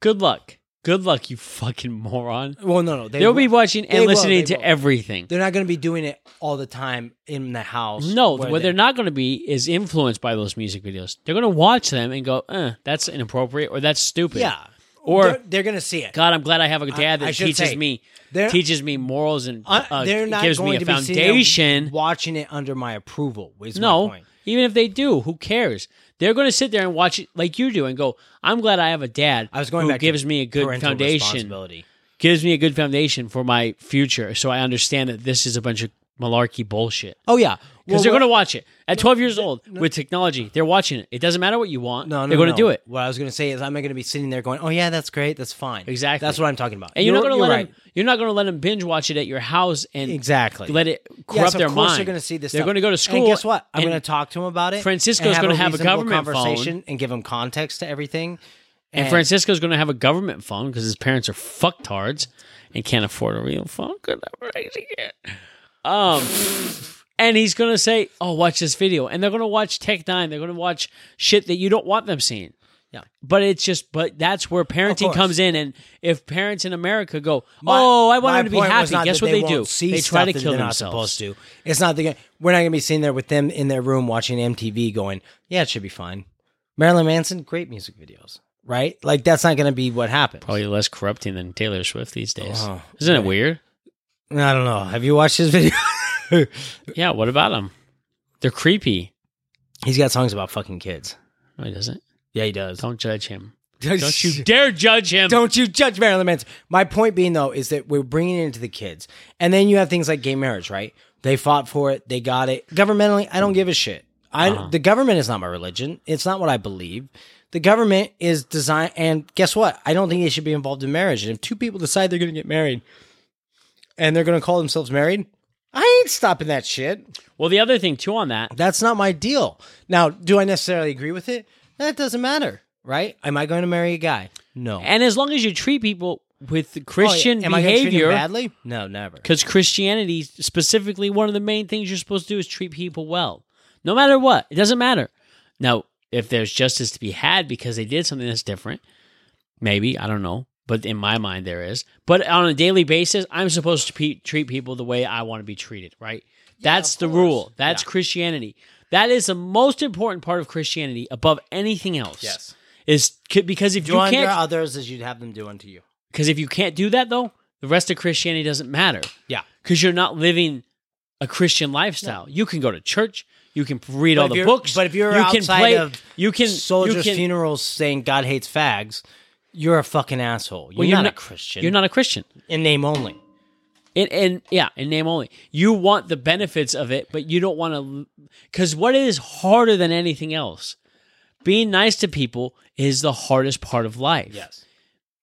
Good luck. Good luck, you fucking moron. Well, no, no. They They'll will- be watching they and will, listening they to will. everything. They're not going to be doing it all the time in the house. No, where what they- they're not going to be is influenced by those music videos. They're going to watch them and go, eh, that's inappropriate or that's stupid. Yeah. Or- they're, they're going to see it. God, I'm glad I have a dad I that should teaches say, me they're- teaches me morals and Uh, uh, they're not gives going me a to be sitting there foundation. watching it under my approval. Is my No, point. even if they do, who cares? They're going to sit there and watch it like you do and go, I'm glad I have a dad I was going who back gives to me a good foundation. Gives me a good foundation for my future so I understand that this is a bunch of malarkey bullshit. Oh yeah, Because Well, they're going to watch it. At 12 years old, with technology, they're watching it. It doesn't matter what you want. No, no, they're going no. to do it. What I was going to say is, I'm not going to be sitting there going, "Oh yeah, that's great, that's fine." Exactly. That's what I'm talking about. And you're, not going to let right. them. You're not going to let them binge watch it at your house and exactly let it corrupt Yes, their mind. They're going to see this. They're stuff. going to go to school. And guess what? I'm going to talk to them about it. Francisco's gonna have a government phone. conversation and give them context to everything. And Francisco's going to have a government phone because his parents are fucktards and can't afford a real phone. Good, I'm raising it. Um, and he's going to say, "Oh, watch this video," and they're going to watch Tech N9ne. They're going to watch shit that you don't want them seeing. Yeah. But it's just, but that's where parenting comes in. And if parents in America go, My- "Oh, I want them to be happy," guess what they, won't do? See They try to kill themselves. supposed to. It's not the. We're not going to be sitting there with them in their room watching MTV, going, "Yeah, it should be fine." Marilyn Manson, great music videos, right? Like that's not going to be what happens. Probably less corrupting than Taylor Swift these days. Oh, Isn't it weird? I don't know. Have you watched his video? Yeah. What about them? They're creepy. He's got songs about fucking kids. No, he doesn't. Yeah, he does. Don't judge him. Don't you dare judge him. Don't you judge Marilyn Manson. My point being though is that we're bringing it into the kids, and then you have things like gay marriage, right? They fought for it, they got it. Governmentally, I don't give a shit. I Uh-huh. the government is not my religion. It's not what I believe. The government is designed, and guess what? I don't think they should be involved in marriage. And if two people decide they're going to get married, and they're going to call themselves married, I ain't stopping that shit. Well, the other thing too on that, That's not my deal. Now, do I necessarily agree with it? That doesn't matter, right? Am I going to marry a guy? No. and as long as you treat people with Christian Oh, yeah. Am I gonna treat him behavior, badly? No, never. because Christianity specifically, one of the main things you're supposed to do is treat people well, no matter what. It doesn't matter. Now, if there's justice to be had because they did something that's different, maybe I don't know. But in my mind, there is. But on a daily basis, I'm supposed to pe- treat people the way I want to be treated. Right? That's the course. rule. That's Yeah. Christianity. That is the most important part of Christianity above anything else. Yes. Is c- because if Do you unto can't others as you'd have them do unto you. because if you can't do that though, the rest of Christianity doesn't matter. Yeah. Because you're not living a Christian lifestyle. You can go to church, you can read all the books, but if you're you can outside play, of you can Soldiers' you can, funerals saying God hates fags, you're a fucking asshole. You're, well, you're not, not a Christian. You're not a Christian. in name only. In, in yeah, in name only. You want the benefits of it, but you don't want to. Because what is harder than anything else? Being nice to people is the hardest part of life. Yes.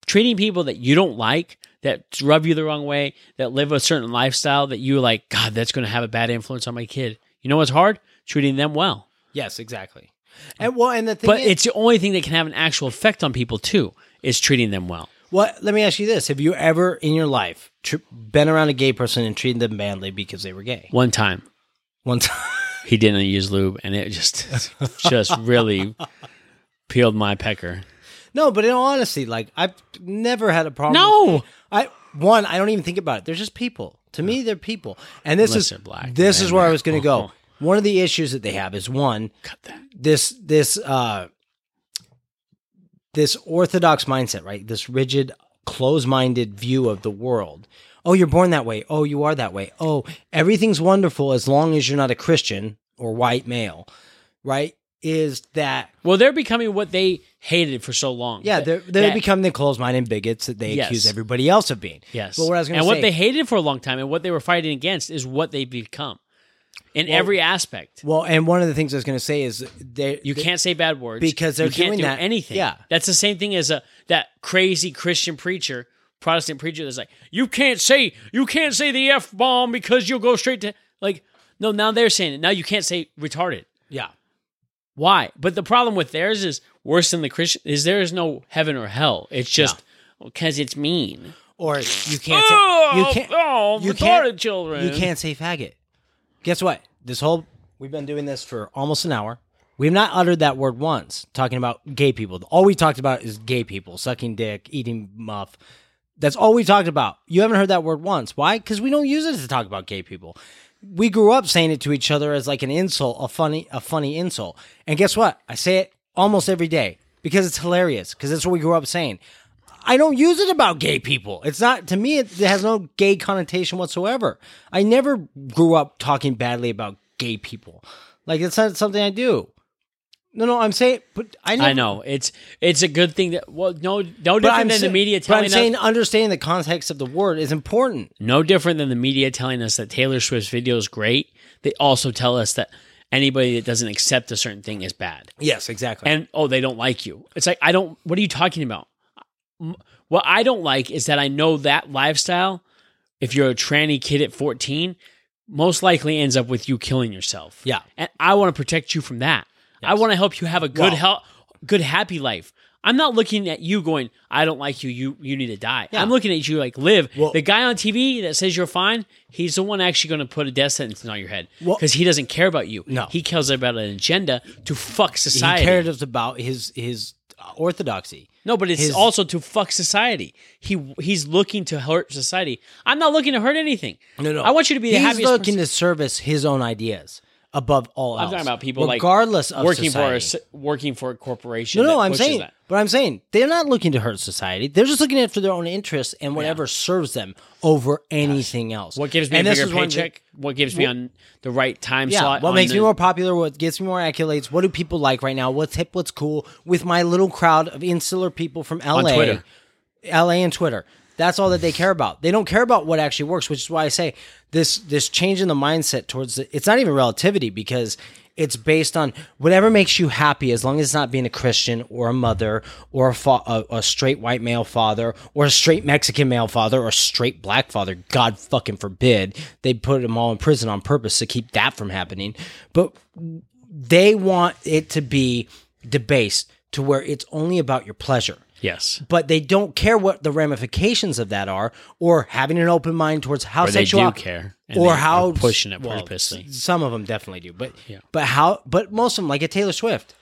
treating people that you don't like, that rub you the wrong way, that live a certain lifestyle that you're like, God, that's going to have a bad influence on my kid. You know what's hard? Treating them well. Yes, exactly. And well, and the thing But is, it's the only thing that can have an actual effect on people too, is treating them well. what? Let me ask you this: Have you ever in your life tr- been around a gay person and treated them badly because they were gay? One time One time. he didn't use lube and it just just really peeled my pecker. no, but in all honesty, like I've never had a problem. No. I one, I don't even think about it. They're just people. To me, they're people. And this Unless is black, this then is where I was going to go. One of the issues that they have is one Cut that. this this uh this orthodox mindset, right? This rigid, close-minded view of the world. Oh, you're born that way. Oh, you are that way. Oh, everything's wonderful as long as you're not a Christian or white male, right? Is that Well, they're becoming what they hated for so long. yeah? They're they that- become the closed-minded bigots that they Yes. accuse everybody else of being. Yes. But what I was going to and to what they hated for a long time and what they were fighting against is what they've become in every aspect. well, and one of the things I was going to say is they You can't say bad words Because they're you can't doing do that- anything. yeah. that's the same thing as a that crazy Christian preacher, Protestant preacher that's like, you can't say you can't say the f bomb because you'll go straight to like. No, now they're saying it. Now you can't say retarded. yeah. Why? But the problem with theirs is worse than the Christian. Is there is no heaven or hell. It's just because it's mean. Or you can't Oh, say you can't oh, you oh, retarded can't- children. You can't say faggot. Guess what? This whole we've been doing this for almost an hour. We've not uttered that word once talking about gay people. All we talked about is gay people sucking dick, eating muff. That's all we talked about. You haven't heard that word once. Why? Because we don't use it to talk about gay people. We grew up saying it to each other as like an insult, a funny, a funny insult. And guess what? I say it almost every day because it's hilarious. Because that's what we grew up saying. I don't use it about gay people. It's not to me. It has no gay connotation whatsoever. I never grew up talking badly about gay people. Like it's not something I do. No, no, I'm saying, but I never, I know it's it's a good thing that well no no different I'm, than sa- the media but telling I'm us saying understanding the context of the word is important. no different than the media telling us that Taylor Swift's video is great. They also tell us that anybody that doesn't accept a certain thing is bad. Yes, exactly. and oh they don't like you it's like i don't what are you talking about what i don't like is that i know that lifestyle if you're a tranny kid at 14 most likely ends up with you killing yourself Yeah. and i want to protect you from that i want to help you have a good Well- health good happy life i'm not looking at you going i don't like you you you need to die Yeah. i'm looking at you like live Well- the guy on tv that says you're fine he's the one actually going to put a death sentence on your head Well- because he doesn't care about you No. he cares about an agenda to fuck society he cared about his his uh, orthodoxy. No, but it's His- also to fuck society. He he's looking to hurt society. I'm not looking to hurt anything. No, no. I want you to be the He's happiest. looking person. to service his own ideas above all else. I'm talking about people like regardless of working for a, working for a corporation. No, no, that I'm saying, that. but I'm saying they're not looking to hurt society. They're just looking at it for their own interests and whatever serves them over anything else. What gives me and a this bigger is one the- paycheck? what gives me on the right time Yeah, slot? what makes me more popular? What gets me more accolades? What do people like right now? What's hip? What's cool? With my little crowd of insular people from LA, Twitter. LA and Twitter. That's all that they care about. They don't care about what actually works, which is why I say this this change in the mindset towards the, it's not even relativity because it's based on whatever makes you happy as long as it's not being a Christian or a mother or a, fa- a, a straight white male father or a straight Mexican male father or a straight black father. God fucking forbid. They put them all in prison on purpose to keep that from happening. But they want it to be debased to where it's only about your pleasure yes, but they don't care what the ramifications of that are, or having an open mind towards how or they sexual do care, or how pushing it well, purposely. Some of them definitely do, but but how? But most of them, like a Taylor Swift,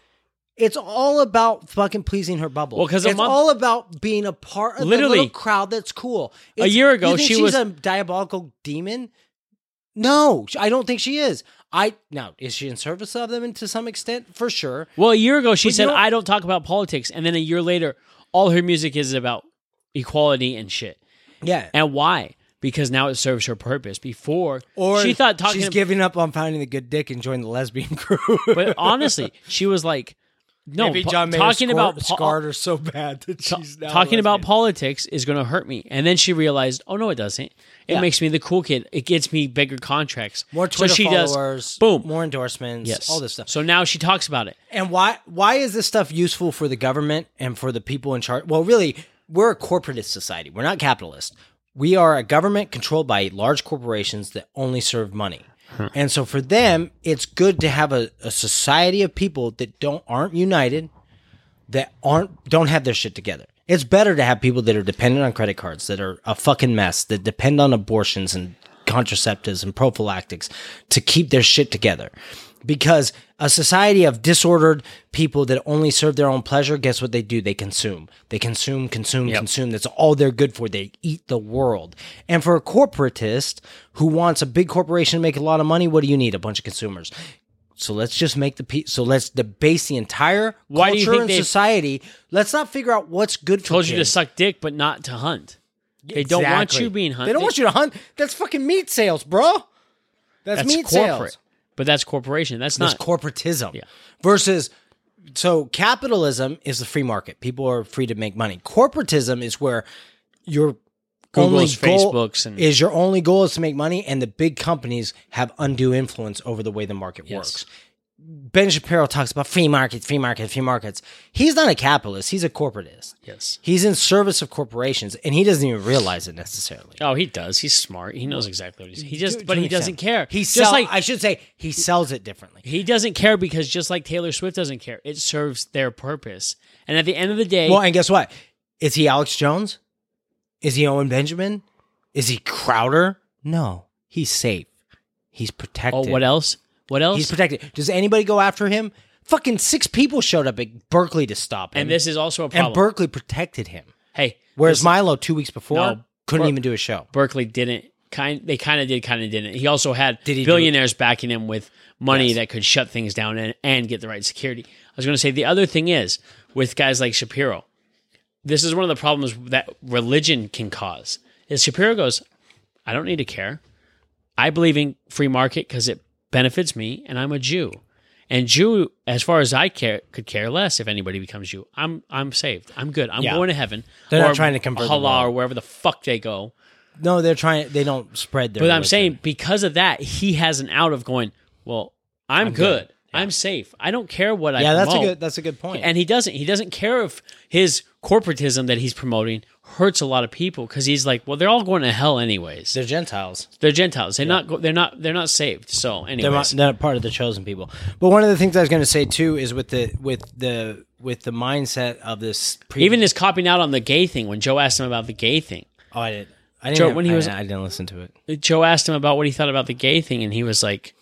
it's all about fucking pleasing her bubble. Well, 'cause a it's month- all about being a part of the Literally. little crowd that's cool. A year ago, you she she's was- a diabolical demon. No, I don't think she is. I now is she in service of them to some extent for sure. Well, a year ago she But you said, know- "I don't talk about politics," and then a year later, all her music is about equality and shit. Yeah, And why? Because now it serves her purpose. Before, or she thought talking she's giving up on finding the good dick and joining the lesbian crew. But honestly, she was like, no, Maybe John Mayer talking scored- about po- scarred her so bad that she's now talking about politics is going to hurt me. And then she realized, oh no, it doesn't. It Yeah. makes me the cool kid. It gets me bigger contracts. more Twitter so she followers, does boom, more endorsements, yes, all this stuff. So now she talks about it. And why why is this stuff useful for the government and for the people in charge? Well, really, we're a corporatist society. We're not capitalist. We are a government controlled by large corporations that only serve money. And so for them, it's good to have a, a society of people that don't aren't united, that aren't don't have their shit together. It's better to have people that are dependent on credit cards, that are a fucking mess, that depend on abortions and contraceptives and prophylactics to keep their shit together. Because a society of disordered people that only serve their own pleasure, guess what they do? They consume. They consume, consume, consume. That's all they're good for. They eat the world. And for a corporatist who wants a big corporation to make a lot of money, what do you need? A bunch of consumers. So let's just make the pe- so let's debase the entire Why culture and society. Let's not figure out what's good for Told you to suck dick, but not to hunt. They don't want you being hunted. They don't want you to hunt. That's fucking meat sales, bro. That's, That's meat corporate, sales. But that's corporation. That's That's not. corporatism. Yeah. Versus so capitalism is the free market. People are free to make money. Corporatism is where your only Google's, goal Facebooks, and is your only goal is to make money, and the big companies have undue influence over the way the market Yes. works. Ben Shapiro talks about free markets, free markets, free markets. He's not a capitalist. He's a corporatist. yes. He's in service of corporations, and he doesn't even realize it necessarily. Oh, he does. He's smart. He knows exactly what he's. He just, To- but to he doesn't care. He just sell, like I should say he sells it differently. he doesn't care because just like Taylor Swift doesn't care, it serves their purpose. And at the end of the day, Well, and guess what? Is he Alex Jones? Is he Owen Benjamin? Is he Crowder? No, he's safe. He's protected. oh, what else? What else? He's protected. Does anybody go after him? fucking six people showed up at Berkeley to stop him, And this is also a problem. and Berkeley protected him. hey, Whereas this- Milo, two weeks before, No, couldn't Ber- even do a show. Berkeley didn't kind they kind of did kind of didn't. He also had Did he billionaires backing him with money Yes. that could shut things down and, and get the right security. I was going to say the other thing is with guys like Shapiro. This is one of the problems that religion can cause. Is Shapiro goes, I don't need to care. I believe in free market because it benefits me, and I'm a Jew. And Jew, as far as I care, could care less if anybody becomes Jew. I'm I'm saved. I'm good. I'm Yeah. going to heaven. They're or not trying to convert the halal world. or wherever the fuck they go. No, they're trying. They don't spread their. But I'm religion. saying because of that, he has an out of going. Well, I'm, good. good. I'm safe. I don't care what I. yeah, that's a promote." good. That's a good point. And he doesn't. He doesn't care if his corporatism that he's promoting hurts a lot of people because he's like, well, they're all going to hell anyways. They're, Gentiles. they're Gentiles. They're not. Go, they're not. They're not saved. So, They're anyways, not, they're not part of the chosen people. But one of the things I was going to say too is with the with the with the mindset of this. Pre- even his copping out on the gay thing when Joe asked him about the gay thing. oh, I didn't. I didn't. Joe, have- when he I- was- I, didn't listen to it. Joe asked him about what he thought about the gay thing, and he was like,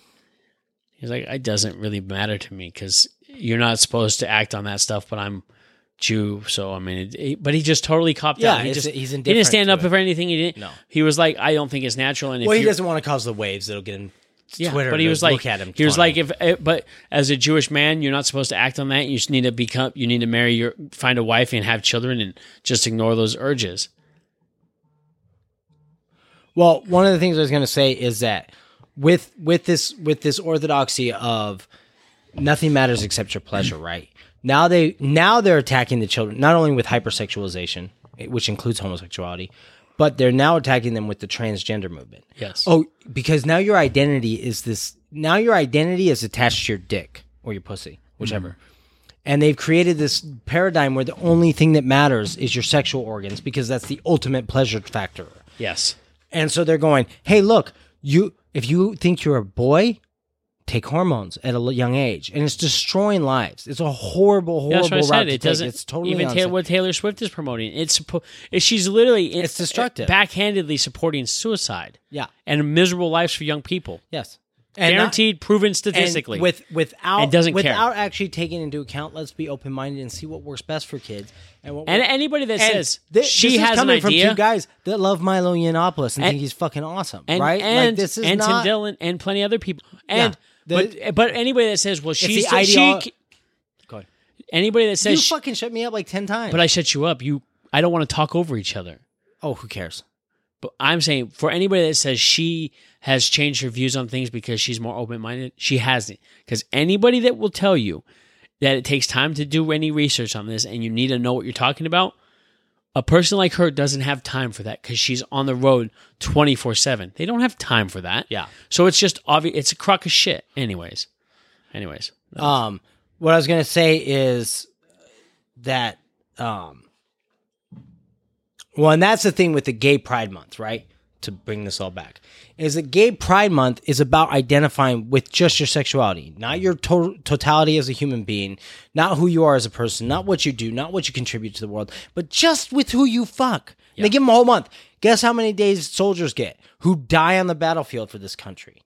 he was like, it doesn't really matter to me because you're not supposed to act on that stuff, but I'm Jew, so I mean, it, he- but he just totally copped Yeah, out. He it's- just he's he didn't stand to up it. for anything. He didn't. No. he was like, I don't think it's natural. And if Well, he doesn't want to cause the waves that'll get him. yeah, Twitter but he to was like, look at him he was funny. like, if eh, but as a Jewish man, you're not supposed to act on that. You just need to become, you need to marry your, find a wife and have children, and just ignore those urges. Well, one of the things I was going to say is that with with this with this orthodoxy of nothing matters except your pleasure, right? Now they now they're attacking the children not only with hypersexualization, eh, which includes homosexuality, but they're now attacking them with the transgender movement. Yes. Oh, because now your identity is this. Now your identity is attached to your dick or your pussy, whichever. Mm-hmm. And they've created this paradigm where the only thing that matters is your sexual organs because that's the ultimate pleasure factor. yes. And so they're going, "Hey, look, you if you think you're a boy, take hormones at a young age, and it's destroying lives. It's a horrible, horrible Yeah, that's what I route said. It take. doesn't It's totally even. Taylor, what Taylor Swift is promoting. It's she's literally It's destructive. Uh, backhandedly supporting suicide yeah. and miserable lives for young people. Yes. And not- Guaranteed, proven and statistically. with without And doesn't care. without actually taking into account. Let's be open minded and see what works best for kids. And what and anybody that and says thi- she this is has an coming from idea, two guys that love Milo Yiannopoulos and, And- think he's fucking awesome, right? and like this is and not. Tim Dillon and plenty other people, and the- but but anybody that says, well, she's the she, Go ahead. anybody that says You fucking shut me up like ten times. but I shut you up, you, I don't want to talk over each other. oh, who cares? But I'm saying for anybody that says she has changed her views on things because she's more open minded, she hasn't. Because anybody that will tell you that it takes time to do any research on this and you need to know what you're talking about, a person like her doesn't have time for that because she's on the road 24 7. They don't have time for that. Yeah. So it's just obvious. It's a crock of shit. Anyways. Anyways. Um, what I was gonna say is that, um, well, and that's the thing with the Gay Pride Month, right? To bring this all back, is that Gay Pride Month is about identifying with just your sexuality, not your to- totality as a human being, not who you are as a person, not what you do, not what you contribute to the world, but just with who you fuck. And They give them a whole month. Guess how many days soldiers get who die on the battlefield for this country?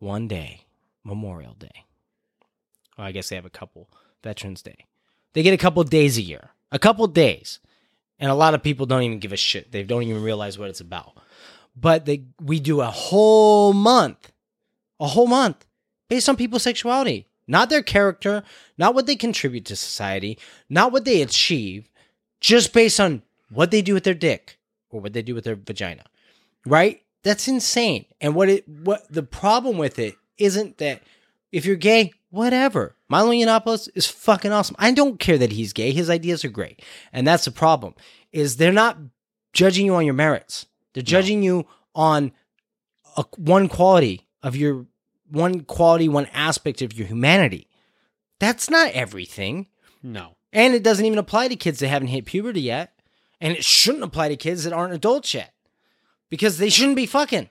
One day, Memorial Day. Well, I guess they have a couple. Veterans Day. They get a couple days a year. A couple days. And a lot of people don't even give a shit. They don't even realize what it's about. But they we do a whole month. A whole month based on people's sexuality. Not their character, not what they contribute to society, not what they achieve, just based on what they do with their dick or what they do with their vagina. Right? That's insane. And what it what the problem with it isn't that if you're gay, whatever. Milo Yiannopoulos is fucking awesome. I don't care that he's gay. His ideas are great. And that's the problem. Is they're not judging you on your merits. They're judging you on a, one quality of your one quality, one aspect of your humanity. That's not everything. No. And it doesn't even apply to kids that haven't hit puberty yet. And it shouldn't apply to kids that aren't adults yet. Because they shouldn't be fucking.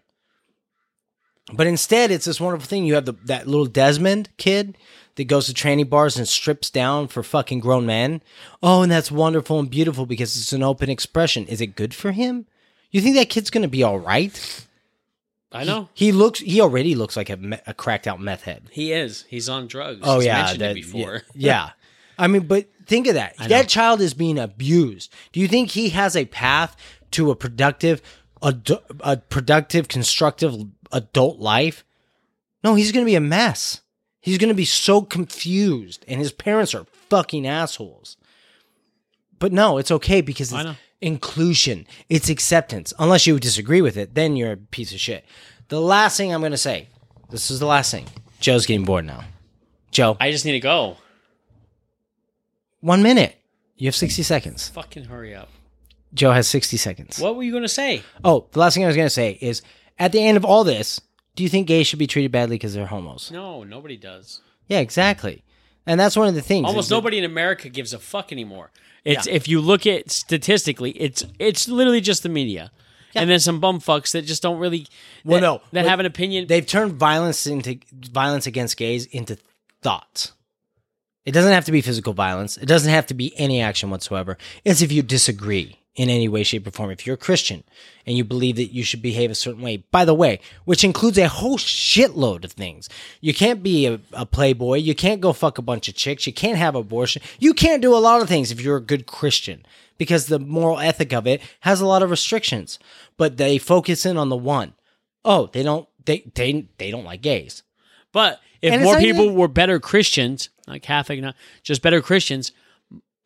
But instead, it's this wonderful thing. You have the, that little Desmond kid that goes to tranny bars and strips down for fucking grown men. Oh, and that's wonderful and beautiful because it's an open expression. Is it good for him? You think that kid's going to be all right? I know He looks. He already looks like a, me- a cracked out meth head. he is. He's on drugs. Oh He's yeah, mentioned that- it before. Yeah, yeah. I mean, but think of that. know. That child is being abused. Do you think he has a path to a productive, adu- a productive, constructive adult life? No, he's going to be a mess. He's going to be so confused, and his parents are fucking assholes. But no, it's okay because I it's know. Inclusion, it's acceptance. Unless you disagree with it, then you're a piece of shit. The last thing I'm going to say, this is the last thing. Joe's getting bored now. Joe, I just need to go. one minute. You have 60 seconds. Fucking hurry up. Joe has 60 seconds. What were you going to say? Oh, the last thing I was going to say is at the end of all this, do you think gays should be treated badly because they're homos? No, nobody does. Yeah, exactly. And that's one of the things. Almost nobody in America gives a fuck anymore. It's Yeah. if you look at statistically, it's it's literally just the media, and then some bum fucks that just don't really Well, that, no, that have an opinion. They've turned violence into violence against gays into thoughts. It doesn't have to be physical violence. It doesn't have to be any action whatsoever. It's if you disagree in any way, shape, or form. If you're a Christian and you believe that you should behave a certain way, by the way, which includes a whole shitload of things. You can't be a, a playboy. You can't go fuck a bunch of chicks. You can't have abortion. You can't do a lot of things if you're a good Christian because the moral ethic of it has a lot of restrictions. But they focus in on the one. Oh, they don't. They they they don't like gays. but if more people even- were better Christians, not Catholic, not just better Christians,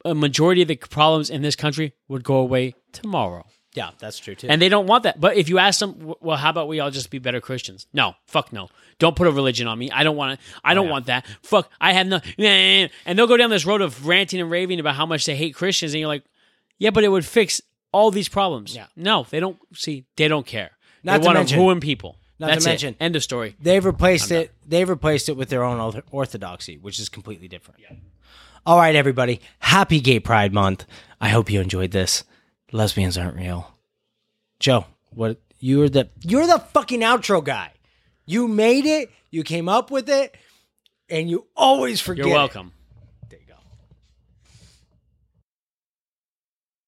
a majority of the problems in this country would go away tomorrow. Yeah, that's true too. And they don't want that. But if you ask them, well, how about we all just be better Christians? No, fuck no. Don't put a religion on me. I don't want to. I don't want that. Fuck. I have no. And they'll go down this road of ranting and raving about how much they hate Christians, and you're like, yeah, but it would fix all these problems. Yeah. No, they don't. See, they don't care. Not they to want mention- to ruin people. not to That's it. mention- End of story. They've replaced it. They've replaced it with their own orthodoxy, which is completely different. All right, everybody. Happy Gay Pride Month. I hope you enjoyed this. Lesbians aren't real. Joe, what you're the you're the fucking outro guy. You made it. You came up with it, and you always forget. You're welcome.